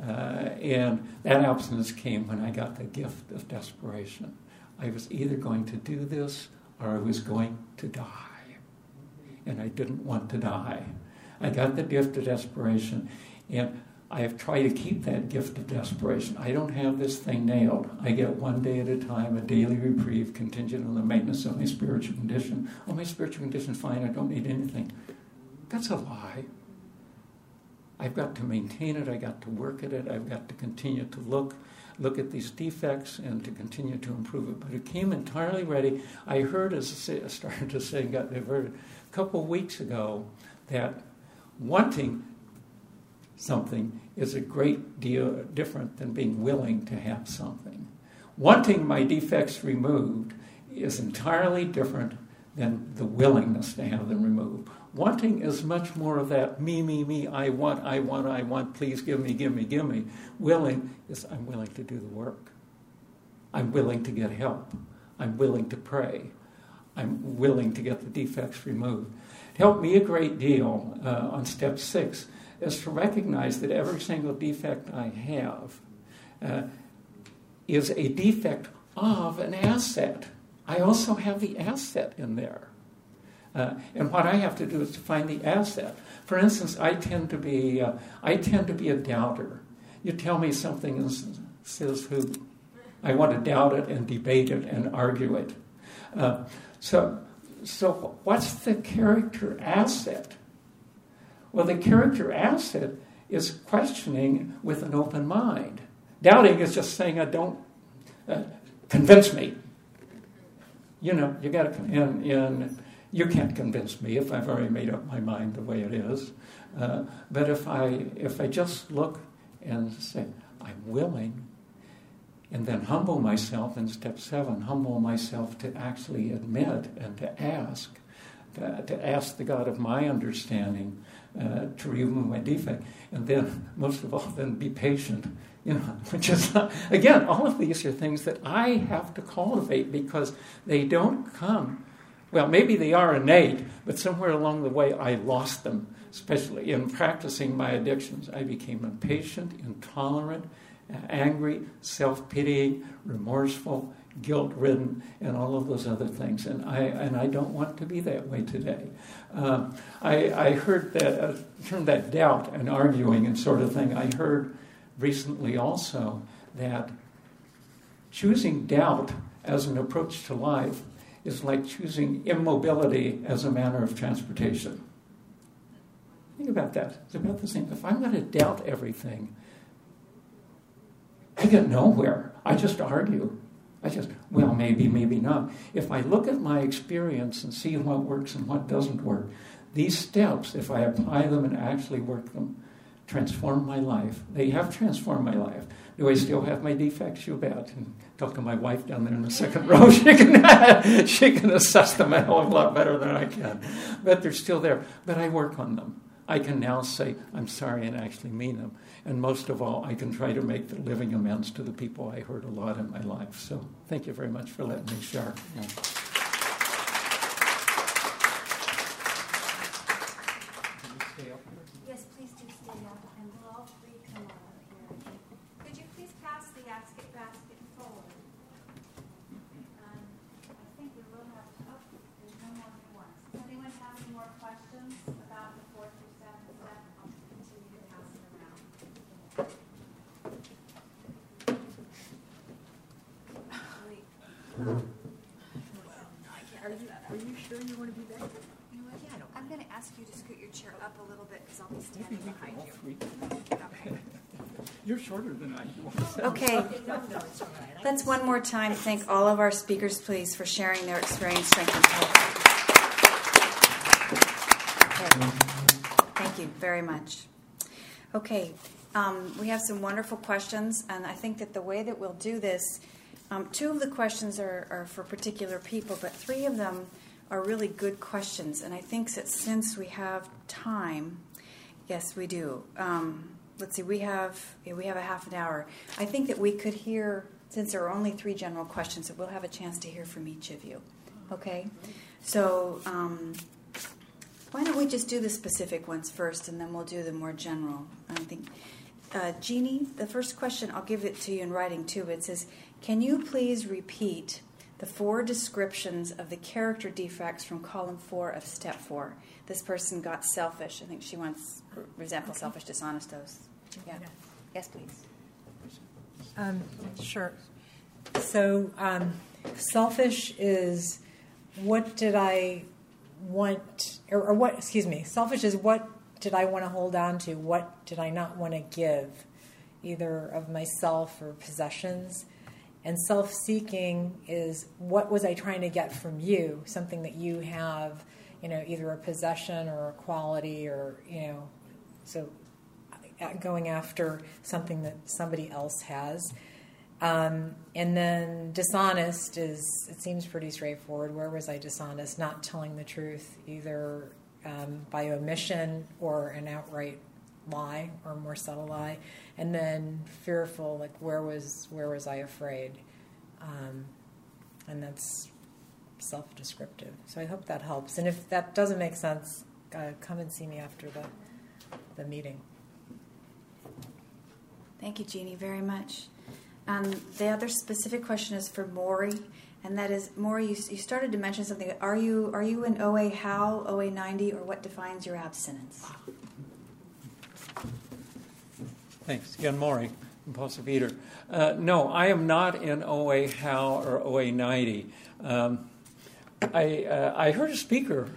Uh, and that abstinence came when I got the gift of desperation. I was either going to do this or I was going to die. And I didn't want to die. I got the gift of desperation, and I have tried to keep that gift of desperation. I don't have this thing nailed. I get one day at a time, a daily reprieve contingent on the maintenance of my spiritual condition. Oh, my spiritual condition's fine. I don't need anything. That's a lie. I've got to maintain it. I've got to work at it. I've got to continue to look look at these defects and to continue to improve it. But it came entirely ready. I heard, as I started to say, got diverted a couple weeks ago, that wanting something is a great deal different than being willing to have something. Wanting my defects removed is entirely different than the willingness to have them removed. Wanting is much more of that me, me, me, I want, I want, I want, please give me, give me, give me. Willing is I'm willing to do the work. I'm willing to get help. I'm willing to pray. I'm willing to get the defects removed. It helped me a great deal uh, on step six is to recognize that every single defect I have uh, is a defect of an asset. I also have the asset in there. Uh, and what I have to do is to find the asset. For instance, I tend to be uh, I tend to be a doubter. You tell me something and says who, I want to doubt it and debate it and argue it. Uh, so, so what's the character asset? Well, the character asset is questioning with an open mind. Doubting is just saying, "I don't uh, convince me." You know, you got to and, and you can't convince me if I've already made up my mind the way it is. Uh, but if I, if I just look and say, I'm willing, and then humble myself in step seven, humble myself to actually admit and to ask, to, to ask the God of my understanding uh, to remove my defect. And then, most of all, then be patient You know, [LAUGHS] which is again, all of these are things that I have to cultivate because they don't come. Well, maybe they are innate, but somewhere along the way I lost them. Especially in practicing my addictions, I became impatient, intolerant, angry, self pitying, remorseful, guilt ridden, and all of those other things. And I, and I don't want to be that way today. Um, I, I heard that uh, term that doubt and arguing and sort of thing. I heard recently also that choosing doubt as an approach to life is like choosing immobility as a manner of transportation. Think about that. It's about the same. If I'm going to doubt everything, I get nowhere. I just argue. I just, well, maybe, maybe not. If I look at my experience and see what works and what doesn't work, these steps, if I apply them and actually work them, transform my life. They have transformed my life. Do I still have my defects? You bet. And talk to my wife down there in the second row. [LAUGHS] She can, [LAUGHS] she can assess them a hell of a lot better than I can. But they're still there. But I work on them. I can now say, I'm sorry, and actually mean them. And most of all, I can try to make the living amends to the people I hurt a lot in my life. So thank you very much for letting me share. Yeah. Yes, please do stay up, and we'll all three come on up here. Could you please pass the basket basket forward? Um, I think we will have, oh, there's no more than one. Does anyone have any more questions about the fourth through seventh step? I'll continue to pass it around. Are you sure you want to be back? You know what? I'm going to ask you to scoot your chair up a little bit because I'll be standing behind All you. three. Okay. You're shorter than I am. Okay, let's one more time thank all of our speakers, please, for sharing their experience, strength, and hope. Thank you very much. Okay, um, we have some wonderful questions, and I think that the way that we'll do this, um, two of the questions are, are for particular people, but three of them are really good questions. And I think that since we have time, yes, we do. Um, let's see, we have yeah, we have a half an hour. I think that we could hear, since there are only three general questions, that we'll have a chance to hear from each of you. Okay, so. Um, why don't we just do the specific ones first, and then we'll do the more general? I think, uh, Jeannie, the first question I'll give it to you in writing too. It says, "Can you please repeat the four descriptions of the character defects from column four of step four?" This person got selfish. I think she wants resentful, selfish, dishonest. Those. Yeah. Yes, please. Um, sure. So, um, selfish is what did I want, or, or what, excuse me, selfish is what did I want to hold on to? What did I not want to give, either of myself or possessions? And self seeking is what was I trying to get from you? Something that you have, you know, either a possession or a quality or, you know, so going after something that somebody else has. Um, and then dishonest is, it seems pretty straightforward. Where was I dishonest? Not telling the truth, either um, by omission or an outright lie or more subtle lie. And then fearful, like where was where was I afraid? Um, and that's self-descriptive. So I hope that helps. And if that doesn't make sense, uh, come and see me after the the meeting. Thank you, Jeannie, very much. Um, the other specific question is for Maury, and that is, Maury, you, you started to mention something. Are you are you in OA how, OA 90, or what defines your abstinence? Thanks. Again, Maury, compulsive eater. Uh, no, I am not in OA HOW or OA 90. Um, I, uh, I heard a speaker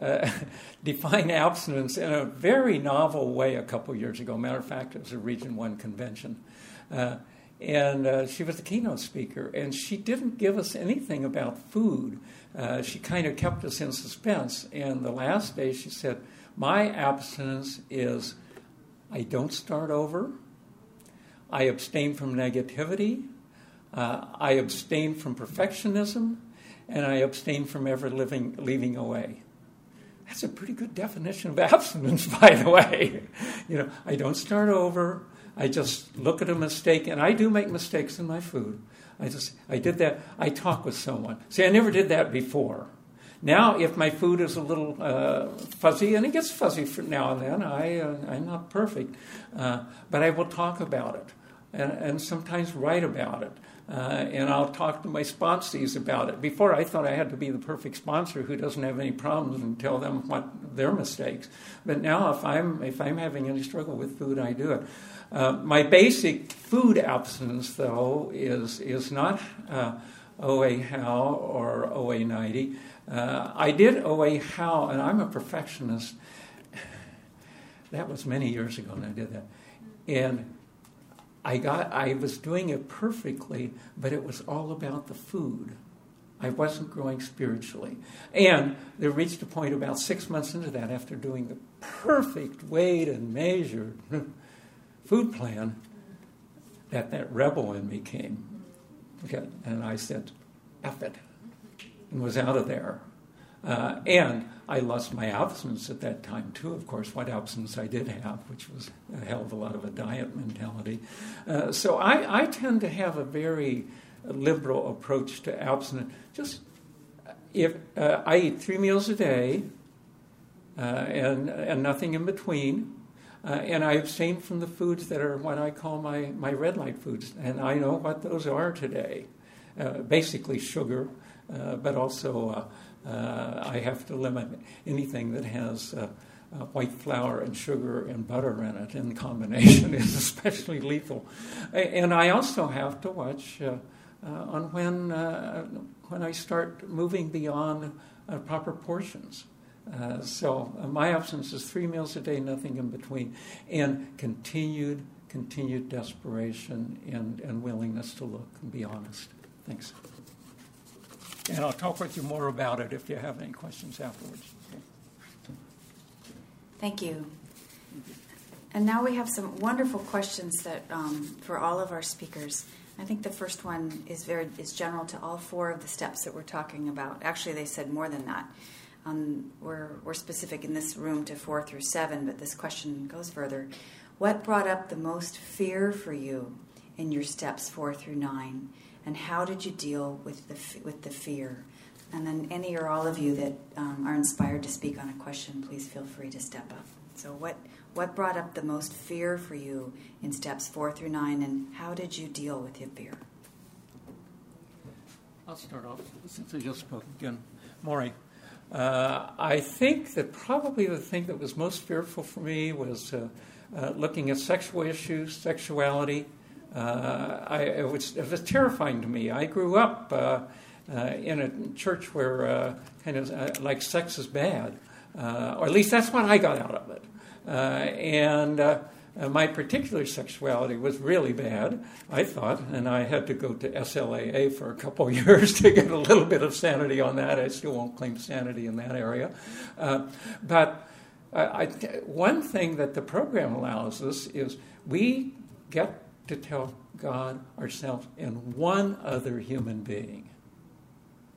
uh, [LAUGHS] define abstinence in a very novel way a couple years ago. Matter of fact, it was a Region 1 convention. Uh, and uh, she was the keynote speaker, and she didn't give us anything about food. Uh, she kind of kept us in suspense. And the last day, she said, My abstinence is I don't start over, I abstain from negativity, uh, I abstain from perfectionism, and I abstain from ever living, leaving away. That's a pretty good definition of [LAUGHS] abstinence, by the way. You know, I don't start over. I just look at a mistake, and I do make mistakes in my food. I just I did that. I talk with someone. See, I never did that before. Now, if my food is a little uh, fuzzy, and it gets fuzzy now and then, I, uh, I'm not perfect, uh, but I will talk about it and, and sometimes write about it. Uh, and I'll talk to my sponsees about it. Before, I thought I had to be the perfect sponsor who doesn't have any problems and tell them what their mistakes. But now, if I'm if I'm having any struggle with food, I do it. Uh, my basic food abstinence, though, is is not uh, OA How or OA 90. Uh, I did OA How, and I'm a perfectionist. [SIGHS] That was many years ago, when I did that, and I got I was doing it perfectly, but it was all about the food. I wasn't growing spiritually. And there reached a point about six months into that, after doing the perfect weighed and measured [LAUGHS] food plan, that that rebel in me came. Okay, and I said, F it, and was out of there. Uh, and I lost my absence at that time, too, of course, what absence I did have, which was a hell of a lot of a diet mentality. Uh, so I, I, tend to have a very liberal approach to abstinence. Just if uh, I eat three meals a day uh, and, and nothing in between, uh, and I abstain from the foods that are what I call my, my red light foods, and I know what those are today. Uh, basically, sugar, but also uh, I have to limit anything that has uh, uh, white flour and sugar and butter in it in combination [LAUGHS] is especially lethal. And I also have to watch uh, uh, on when, uh, when I start moving beyond proper portions. so my absence is three meals a day, nothing in between, and continued, continued desperation and, and willingness to look and be honest. Thanks. And I'll talk with you more about it if you have any questions afterwards. Thank you. And now we have some wonderful questions that um, for all of our speakers. I think the first one is very is general to all four of the steps that we're talking about. Actually, they said more than that. Um, we're we're specific in this room to four through seven, but this question goes further. What brought up the most fear for you in your steps four through nine? And how did you deal with the with the fear? And then any or all of you that um, are inspired to speak on a question, please feel free to step up. So what what brought up the most fear for you in steps four through nine, and how did you deal with your fear? I'll start off since I just spoke again, Maury. Uh, I think that probably the thing that was most fearful for me was uh, uh, looking at sexual issues, sexuality, I, it, was, it was terrifying to me. I grew up uh, uh, in a church where kind of like sex is bad, or at least that's what I got out of it. and uh, my particular sexuality was really bad, I thought, and I had to go to SLAA for a couple [LAUGHS] years to get a little bit of sanity on that. I still won't claim sanity in that area. Uh, but I, one thing that the program allows us is we get to tell God, ourselves, and one other human being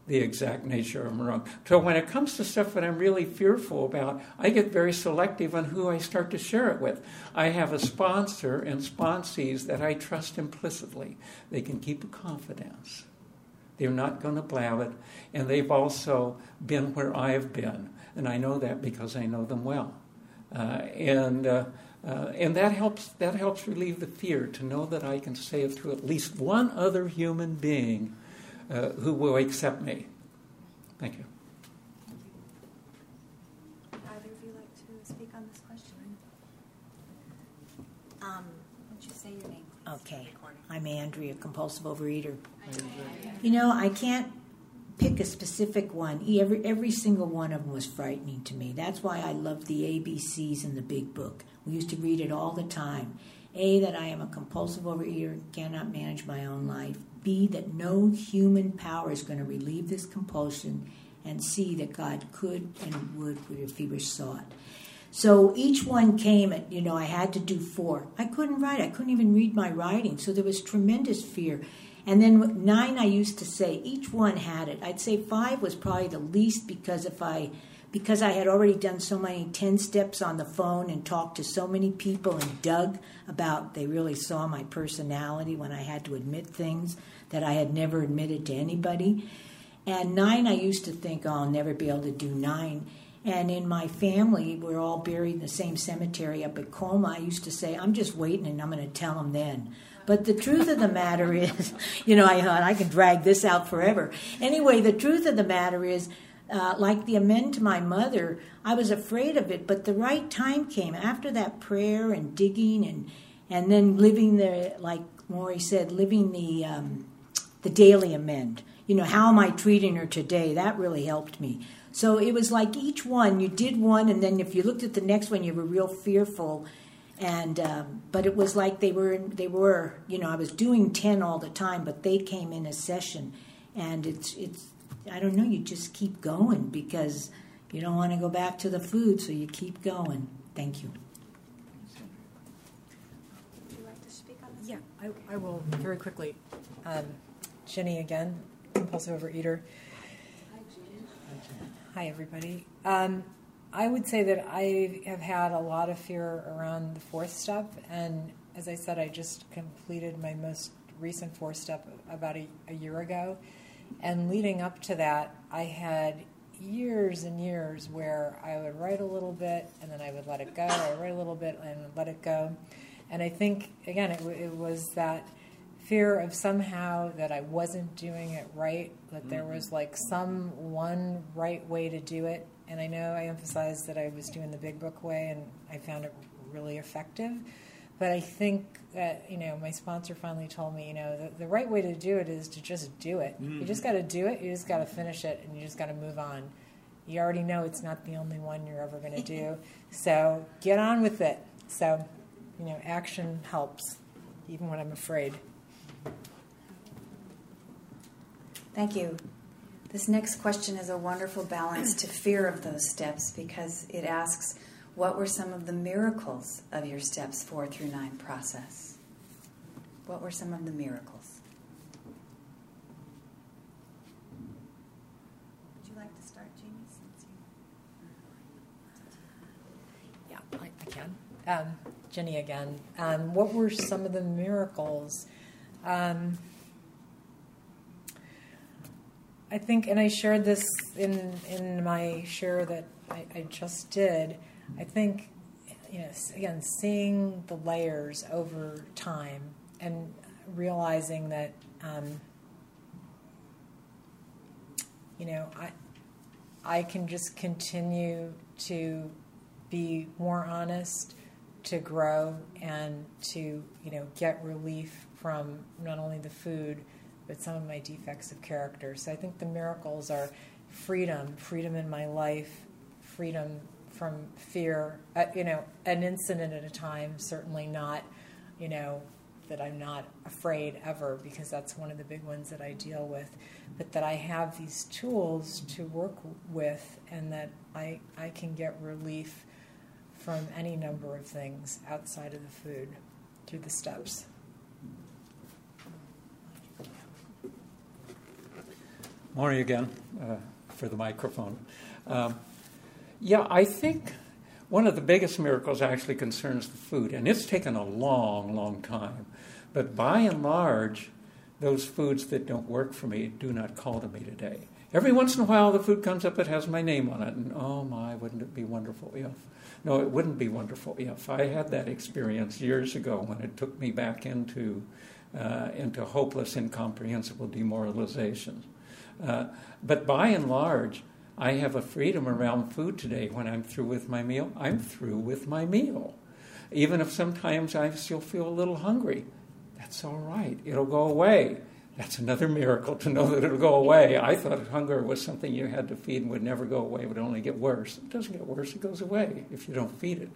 the exact nature of wrong. So when it comes to stuff that I'm really fearful about, I get very selective on who I start to share it with. I have a sponsor and sponsees that I trust implicitly. They can keep a confidence. They're not going to blab it, and they've also been where I have been, and I know that because I know them well. Uh, and uh, uh, and that helps, that helps relieve the fear to know that I can say it through at least one other human being uh, who will accept me. Thank you. Either of you like to speak on this question? Um, would you say your name? Please? Okay. I'm Andrea, compulsive overeater. You know, I can't pick a specific one. Every every single one of them was frightening to me. That's why I love the ABCs in the Big Book. We used to read it all the time. A, that I am a compulsive overeater, cannot manage my own life. B, that no human power is going to relieve this compulsion. And C, that God could and would if He were sought. So each one came at, you know, I had to do four. I couldn't write. I couldn't even read my writing. So there was tremendous fear. And then nine, I used to say, each one had it. I'd say five was probably the least because if I because I had already done so many 10 steps on the phone and talked to so many people and dug about, they really saw my personality when I had to admit things that I had never admitted to anybody. And nine, I used to think, oh, I'll never be able to do nine. And in my family, we're all buried in the same cemetery up at Colma. I used to say, I'm just waiting and I'm going to tell them then. But the truth of the matter [LAUGHS] is, you know, I I can drag this out forever. Anyway, the truth of the matter is, uh, like the amend to my mother, I was afraid of it, but the right time came after that prayer and digging and and then living the like Maury said, living the um, the daily amend. You know, how am I treating her today? That really helped me. So it was like each one, you did one, and then if you looked at the next one, you were real fearful. And um, but it was like they were they were you know I was doing ten all the time, but they came in a session, and it's it's I don't know you just keep going because you don't want to go back to the food, so you keep going. Thank you. Yeah, I, I will very quickly. Um, Jenny again, compulsive overeater. Hi, everybody. Um, I would say that I have had a lot of fear around the fourth step, and as I said, I just completed my most recent fourth step about a, a year ago. And leading up to that, I had years and years where I would write a little bit and then I would let it go. I write a little bit and let it go. And I think, again, it, it was that fear of somehow that I wasn't doing it right, that there mm-hmm. was like some one right way to do it. And I know I emphasized that I was doing the big book way and I found it really effective. But I think that, you know, my sponsor finally told me, you know, the, the right way to do it is to just do it. Mm. You just got to do it, you just got to finish it, and you just got to move on. You already know it's not the only one you're ever going to do. [LAUGHS] so get on with it. So, you know, action helps, even when I'm afraid. Thank you. This next question is a wonderful balance to fear of those steps because it asks, what were some of the miracles of your steps four through nine process? What were some of the miracles? Would you like to start, Jamie? Since you... Yeah, I, I can. Um, Jenny again. Um, what were some of the miracles? Um, I think, and I shared this in in my share that I, I just did. I think, you know, again, seeing the layers over time and realizing that, um, you know, I, I can just continue to be more honest, to grow, and to, you know, get relief from not only the food, but some of my defects of character. So I think the miracles are freedom, freedom in my life, freedom from fear, uh, you know, an incident at a time, certainly not, you know, that I'm not afraid ever because that's one of the big ones that I deal with, but that I have these tools to work with and that I, I can get relief from any number of things outside of the food through the steps. Maury again uh, for the microphone. Um, yeah, I think one of the biggest miracles actually concerns the food, and it's taken a long, long time. But by and large, those foods that don't work for me do not call to me today. Every once in a while, the food comes up that has my name on it, and oh my, wouldn't it be wonderful if? No, it wouldn't be wonderful if I had that experience years ago when it took me back into uh, into hopeless, incomprehensible demoralization. Uh, but by and large, I have a freedom around food today. When I'm through with my meal, I'm through with my meal. Even if sometimes I still feel a little hungry, that's all right. It'll go away. That's another miracle to know that it'll go away. I thought hunger was something you had to feed and would never go away, it would only get worse. It doesn't get worse, it goes away if you don't feed it.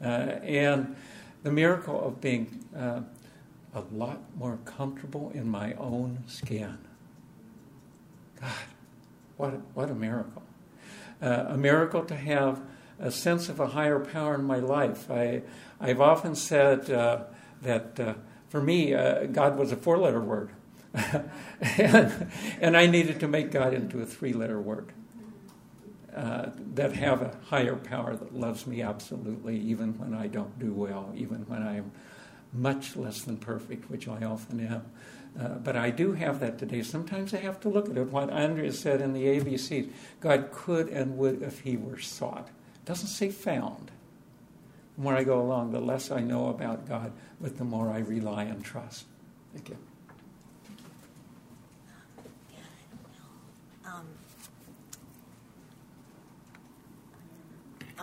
Uh, and the miracle of being uh, a lot more comfortable in my own skin. God, what what a miracle. Uh, a miracle to have a sense of a higher power in my life. I, I've often said uh, that uh, for me, uh, God was a four letter word. and, [LAUGHS] and, I needed to make God into a three letter word. uh, that have a higher power that loves me absolutely, even when I don't do well, even when I'm much less than perfect, which I often am. Uh, but I do have that today. Sometimes I have to look at it. What Andrea said in the ABCs God could and would if he were sought. It doesn't say found. The more I go along, the less I know about God, but the more I rely and trust. Thank you. Um,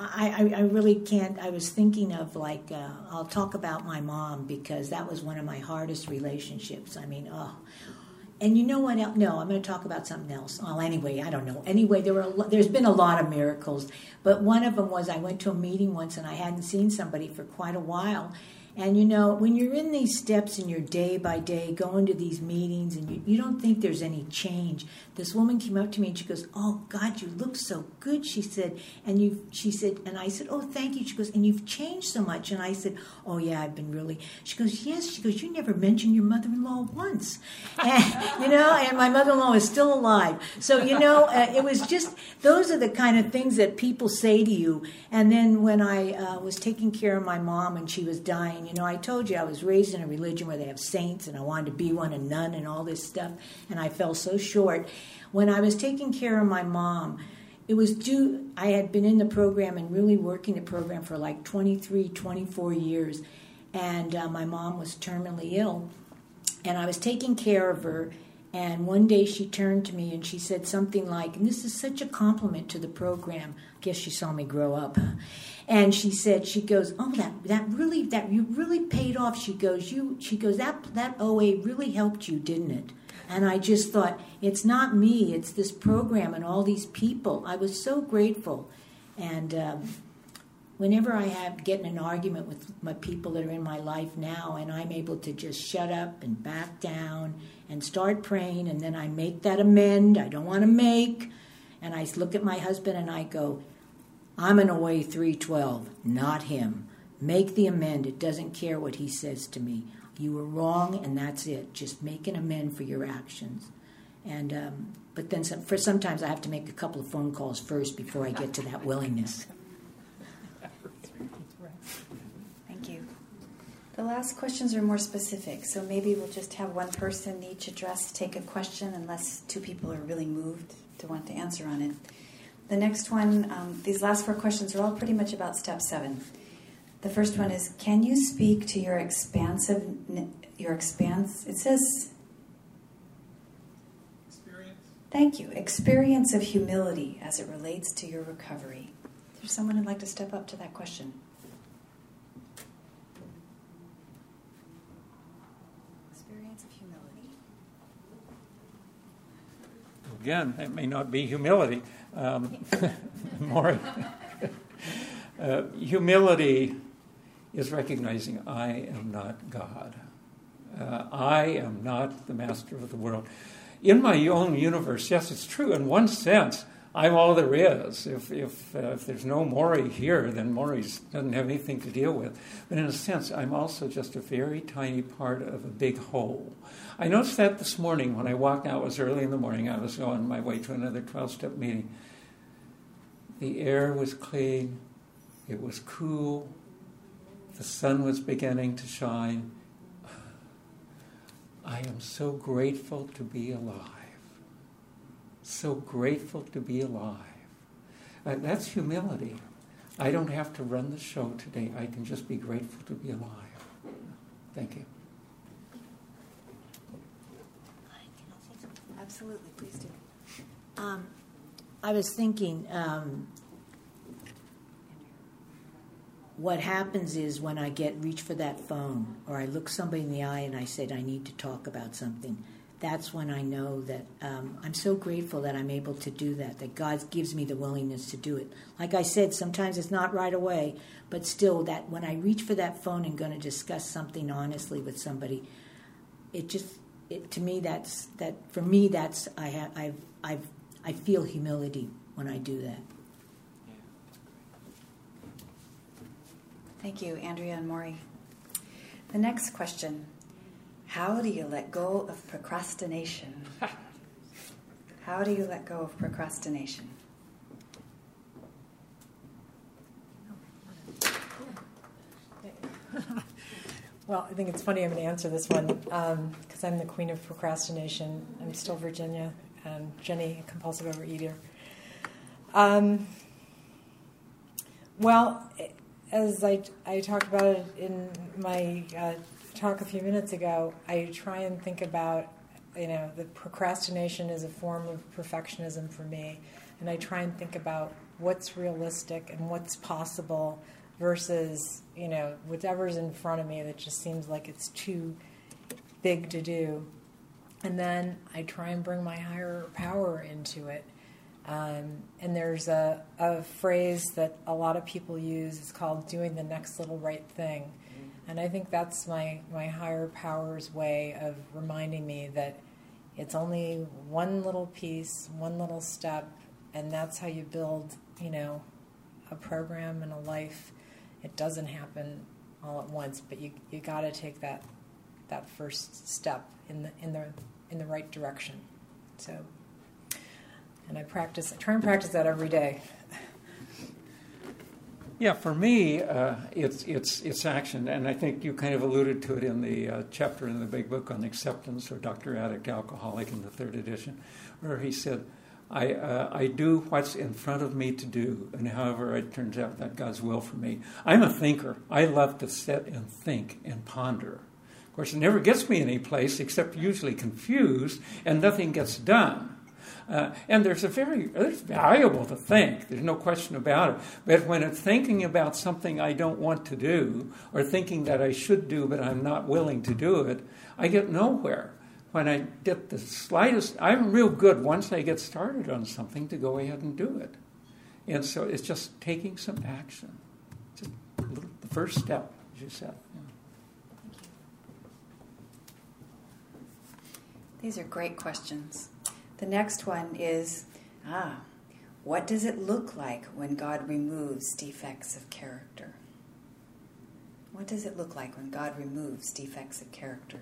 I, I, really can't. I was thinking of like, uh, I'll talk about my mom because that was one of my hardest relationships. I mean, oh. And you know what? el- No, I'm going to talk about something else. Well, anyway, I don't know. Anyway, there were lo- there's been a lot of miracles, but one of them was I went to a meeting once and I hadn't seen somebody for quite a while, and you know, when you're in these steps in your day by day, going to these meetings, and you, you don't think there's any change, this woman came up to me and she goes, "Oh God, you look so good," she said, and you, she said, and I said, "Oh, thank you." She goes, "And you've changed so much," and I said, "Oh yeah, I've been really." She goes, "Yes," she goes, "You never mentioned your mother-in-law once," [LAUGHS] and you know, and my mother-in-law is still alive, so you know, uh, it was just those are the kind of things that people say to you. And then when I uh, was taking care of my mom and she was dying, you know, I told you I was raised in a religion where they have saints and I wanted to be one, a nun, and all this stuff, and I fell so short. When I was taking care of my mom, it was due, I had been in the program and really working the program for like 23, 24 years, and uh, my mom was terminally ill, and I was taking care of her. And one day she turned to me and she said something like, and this is such a compliment to the program. I guess she saw me grow up. And she said, she goes, oh, that that really that you really paid off. She goes, you she goes that that OA really helped you, didn't it? And I just thought, it's not me, it's this program and all these people. I was so grateful. And um, whenever I have get in an argument with my people that are in my life now, and I'm able to just shut up and back down and start praying, and then I make that amend I don't want to make, and I look at my husband and I go, I'm an OA 312, not him. Make the amend. It doesn't care what he says to me. You were wrong, and that's it. Just make an amend for your actions. And um, but then some, for sometimes I have to make a couple of phone calls first before I get to that willingness. Thank you. The last questions are more specific, so maybe we'll just have one person each address, take a question, unless two people are really moved to want to answer on it. The next one, um, these last four questions are all pretty much about step seven. The first one is, can you speak to your expansive, your expanse? It says, Experience. thank you, experience of humility as it relates to your recovery. Is there someone who'd like to step up to that question? Experience of humility. Again, that may not be humility. Um, [LAUGHS] more, uh, humility is recognizing I am not God. Uh, I am not the master of the world. In my own universe, yes, it's true. In one sense, I'm all there is. If, if, uh, if there's no Maury here, then Maury doesn't have anything to deal with. But in a sense, I'm also just a very tiny part of a big whole. I noticed that this morning when I walked out. It was early in the morning. I was on my way to another 12 step meeting. The air was clean, it was cool, the sun was beginning to shine. [SIGHS] I am so grateful to be alive. So grateful to be alive. Uh, that's humility. I don't have to run the show today. I can just be grateful to be alive. Thank you. Absolutely, please do. Um, I was thinking, um, what happens is when I get reach for that phone, or I look somebody in the eye and I said I need to talk about something. That's when I know that um, I'm so grateful that I'm able to do that. That God gives me the willingness to do it. Like I said, sometimes it's not right away, but still, that when I reach for that phone and going to discuss something honestly with somebody, it just it, to me that's that for me that's I have I've I've I feel humility when I do that. Thank you, Andrea and Maury. The next question how do you let go of procrastination? [LAUGHS] How do you let go of procrastination? well, I think it's funny I'm going to answer this one because um, I'm the queen of procrastination. I'm still Virginia and Jenny, compulsive overeater. Um, well, eh, as I, I talked about it in my uh, talk a few minutes ago, I try and think about, you know, the procrastination is a form of perfectionism for me. And I try and think about what's realistic and what's possible versus you know whatever's in front of me that just seems like it's too big to do and then i try and bring my higher power into it um, and there's a, a phrase that a lot of people use it's called doing the next little right thing and i think that's my, my higher power's way of reminding me that it's only one little piece one little step and that's how you build you know a program and a life it doesn't happen all at once, but you you got to take that that first step in the in the in the right direction. So, and I practice, I try and practice that every day. Yeah, for me, uh, it's it's it's action, and I think you kind of alluded to it in the uh, chapter in the Big Book on acceptance, or Dr. Addict Alcoholic in the third edition, where he said I, uh, I do what's in front of me to do, and however it turns out that God's will for me. I'm a thinker. I love to sit and think and ponder. Of course, it never gets me any place except usually confused, and nothing gets done. Uh, and there's a very it's valuable to think. There's no question about it. But when it's thinking about something I don't want to do, or thinking that I should do but I'm not willing to do it, I get nowhere when I get the slightest, I'm real good once I get started on something to go ahead and do it. And so it's just taking some action. Just little, the first step, as you said. Yeah. These are great questions. The next one is ah, what does it look like when God removes defects of character? What does it look like when God removes defects of character?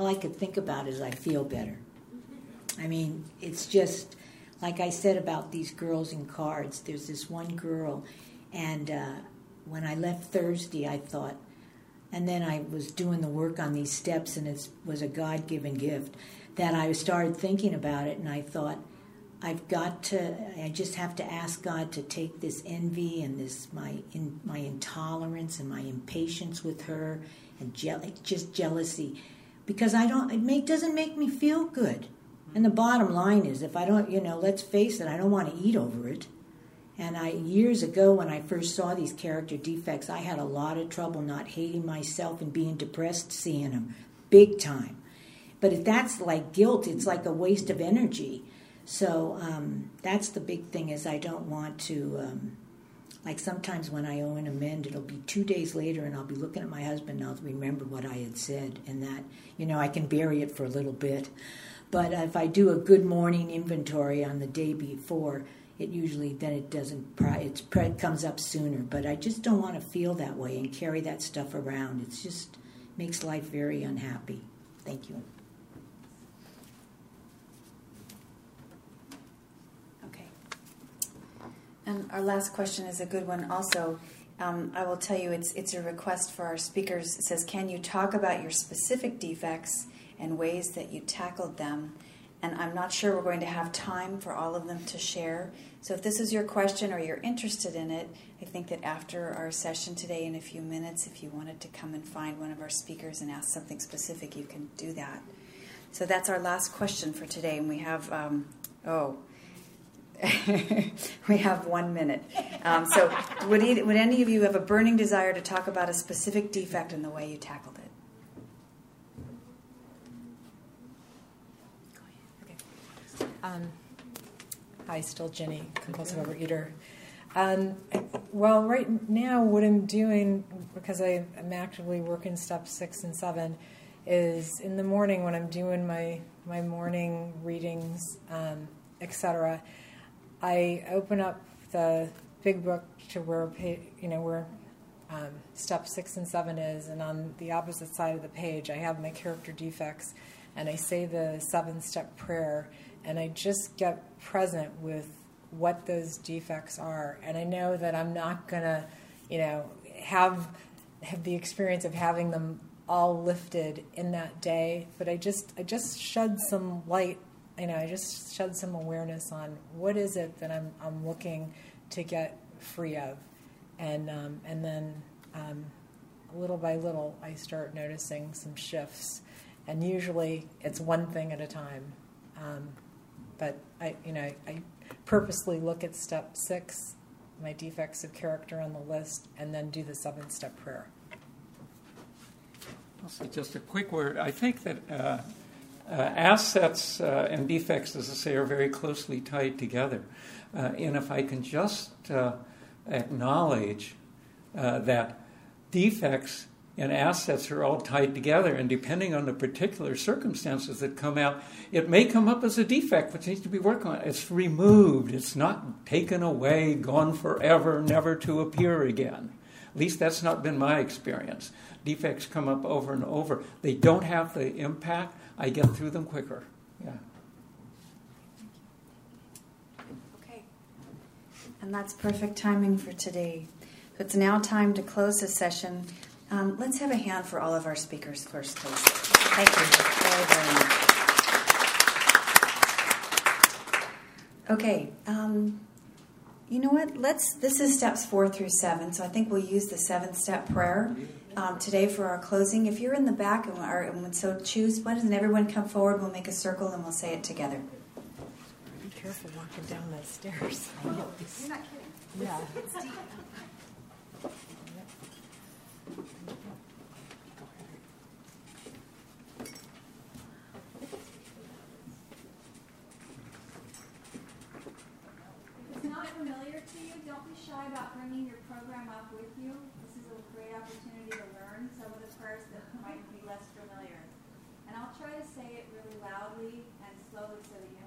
all I could think about is I feel better. I mean, it's just like I said about these girls in cards. There's this one girl, and uh, when I left Thursday, I thought, and then I was doing the work on these steps, and it was a God given gift that I started thinking about it, and I thought, I've got to. I just have to ask God to take this envy and this my in, my intolerance and my impatience with her and je- just jealousy because I don't it make doesn't make me feel good. And the bottom line is if I don't, you know, let's face it, I don't want to eat over it. And I years ago when I first saw these character defects, I had a lot of trouble not hating myself and being depressed seeing them big time. But if that's like guilt, it's like a waste of energy. So um, that's the big thing is I don't want to um, like sometimes when I owe an amend, it'll be two days later, and I'll be looking at my husband, and I'll remember what I had said, and that you know I can bury it for a little bit. But if I do a good morning inventory on the day before, it usually then it doesn't it comes up sooner. But I just don't want to feel that way and carry that stuff around. It just makes life very unhappy. Thank you. Okay. And our last question is a good one also. Um, I will tell you, it's, it's a request for our speakers. It says, Can you talk about your specific defects and ways that you tackled them? And I'm not sure we're going to have time for all of them to share. So if this is your question or you're interested in it, I think that after our session today, in a few minutes, if you wanted to come and find one of our speakers and ask something specific, you can do that. So that's our last question for today. And we have, um, oh, [LAUGHS] we have one minute. Um, so, would, either, would any of you have a burning desire to talk about a specific defect in the way you tackled it? Okay. Um, hi, still Jenny, compulsive overeater. Um, well, right now, what I'm doing, because I, am actively working step six and seven, is in the morning when I'm doing my, my morning readings, um, etc., I open up the big book to where you know where um, step six and seven is, and on the opposite side of the page, I have my character defects, and I say the seven step prayer, and I just get present with what those defects are. And I know that I'm not going to, you know, have, have the experience of having them all lifted in that day, but I just, I just shed some light you know, I just shed some awareness on what is it that I'm, I'm looking to get free of, and um, and then um, little by little I start noticing some shifts, and usually it's one thing at a time. Um, but I, you know, I, I purposely look at step six, my defects of character on the list, and then do the seven step prayer. Also, just a quick word. I think that uh, uh, assets uh, and defects, as I say, are very closely tied together. Uh, and if I can just uh, acknowledge uh, that defects and assets are all tied together, and depending on the particular circumstances that come out, it may come up as a defect which needs to be worked on. It's removed, it's not taken away, gone forever, never to appear again. At least that's not been my experience. Defects come up over and over. They don't have the impact I get through them quicker. Yeah. Okay. And that's perfect timing for today. So it's now time to close the session. Um, let's have a hand for all of our speakers first, please. Thank you very, very much. Okay. Um, you know what? Let's. This is steps four through seven, so I think we'll use the seventh step prayer um, today for our closing. If you're in the back and, are, and would so choose, why doesn't everyone come forward? We'll make a circle and we'll say it together. Be careful walking down those stairs. You're not kidding. Yeah. Familiar to you, don't be shy about bringing your program up with you. This is a great opportunity to learn some of the prayers that might be less familiar. And I'll try to say it really loudly and slowly so that you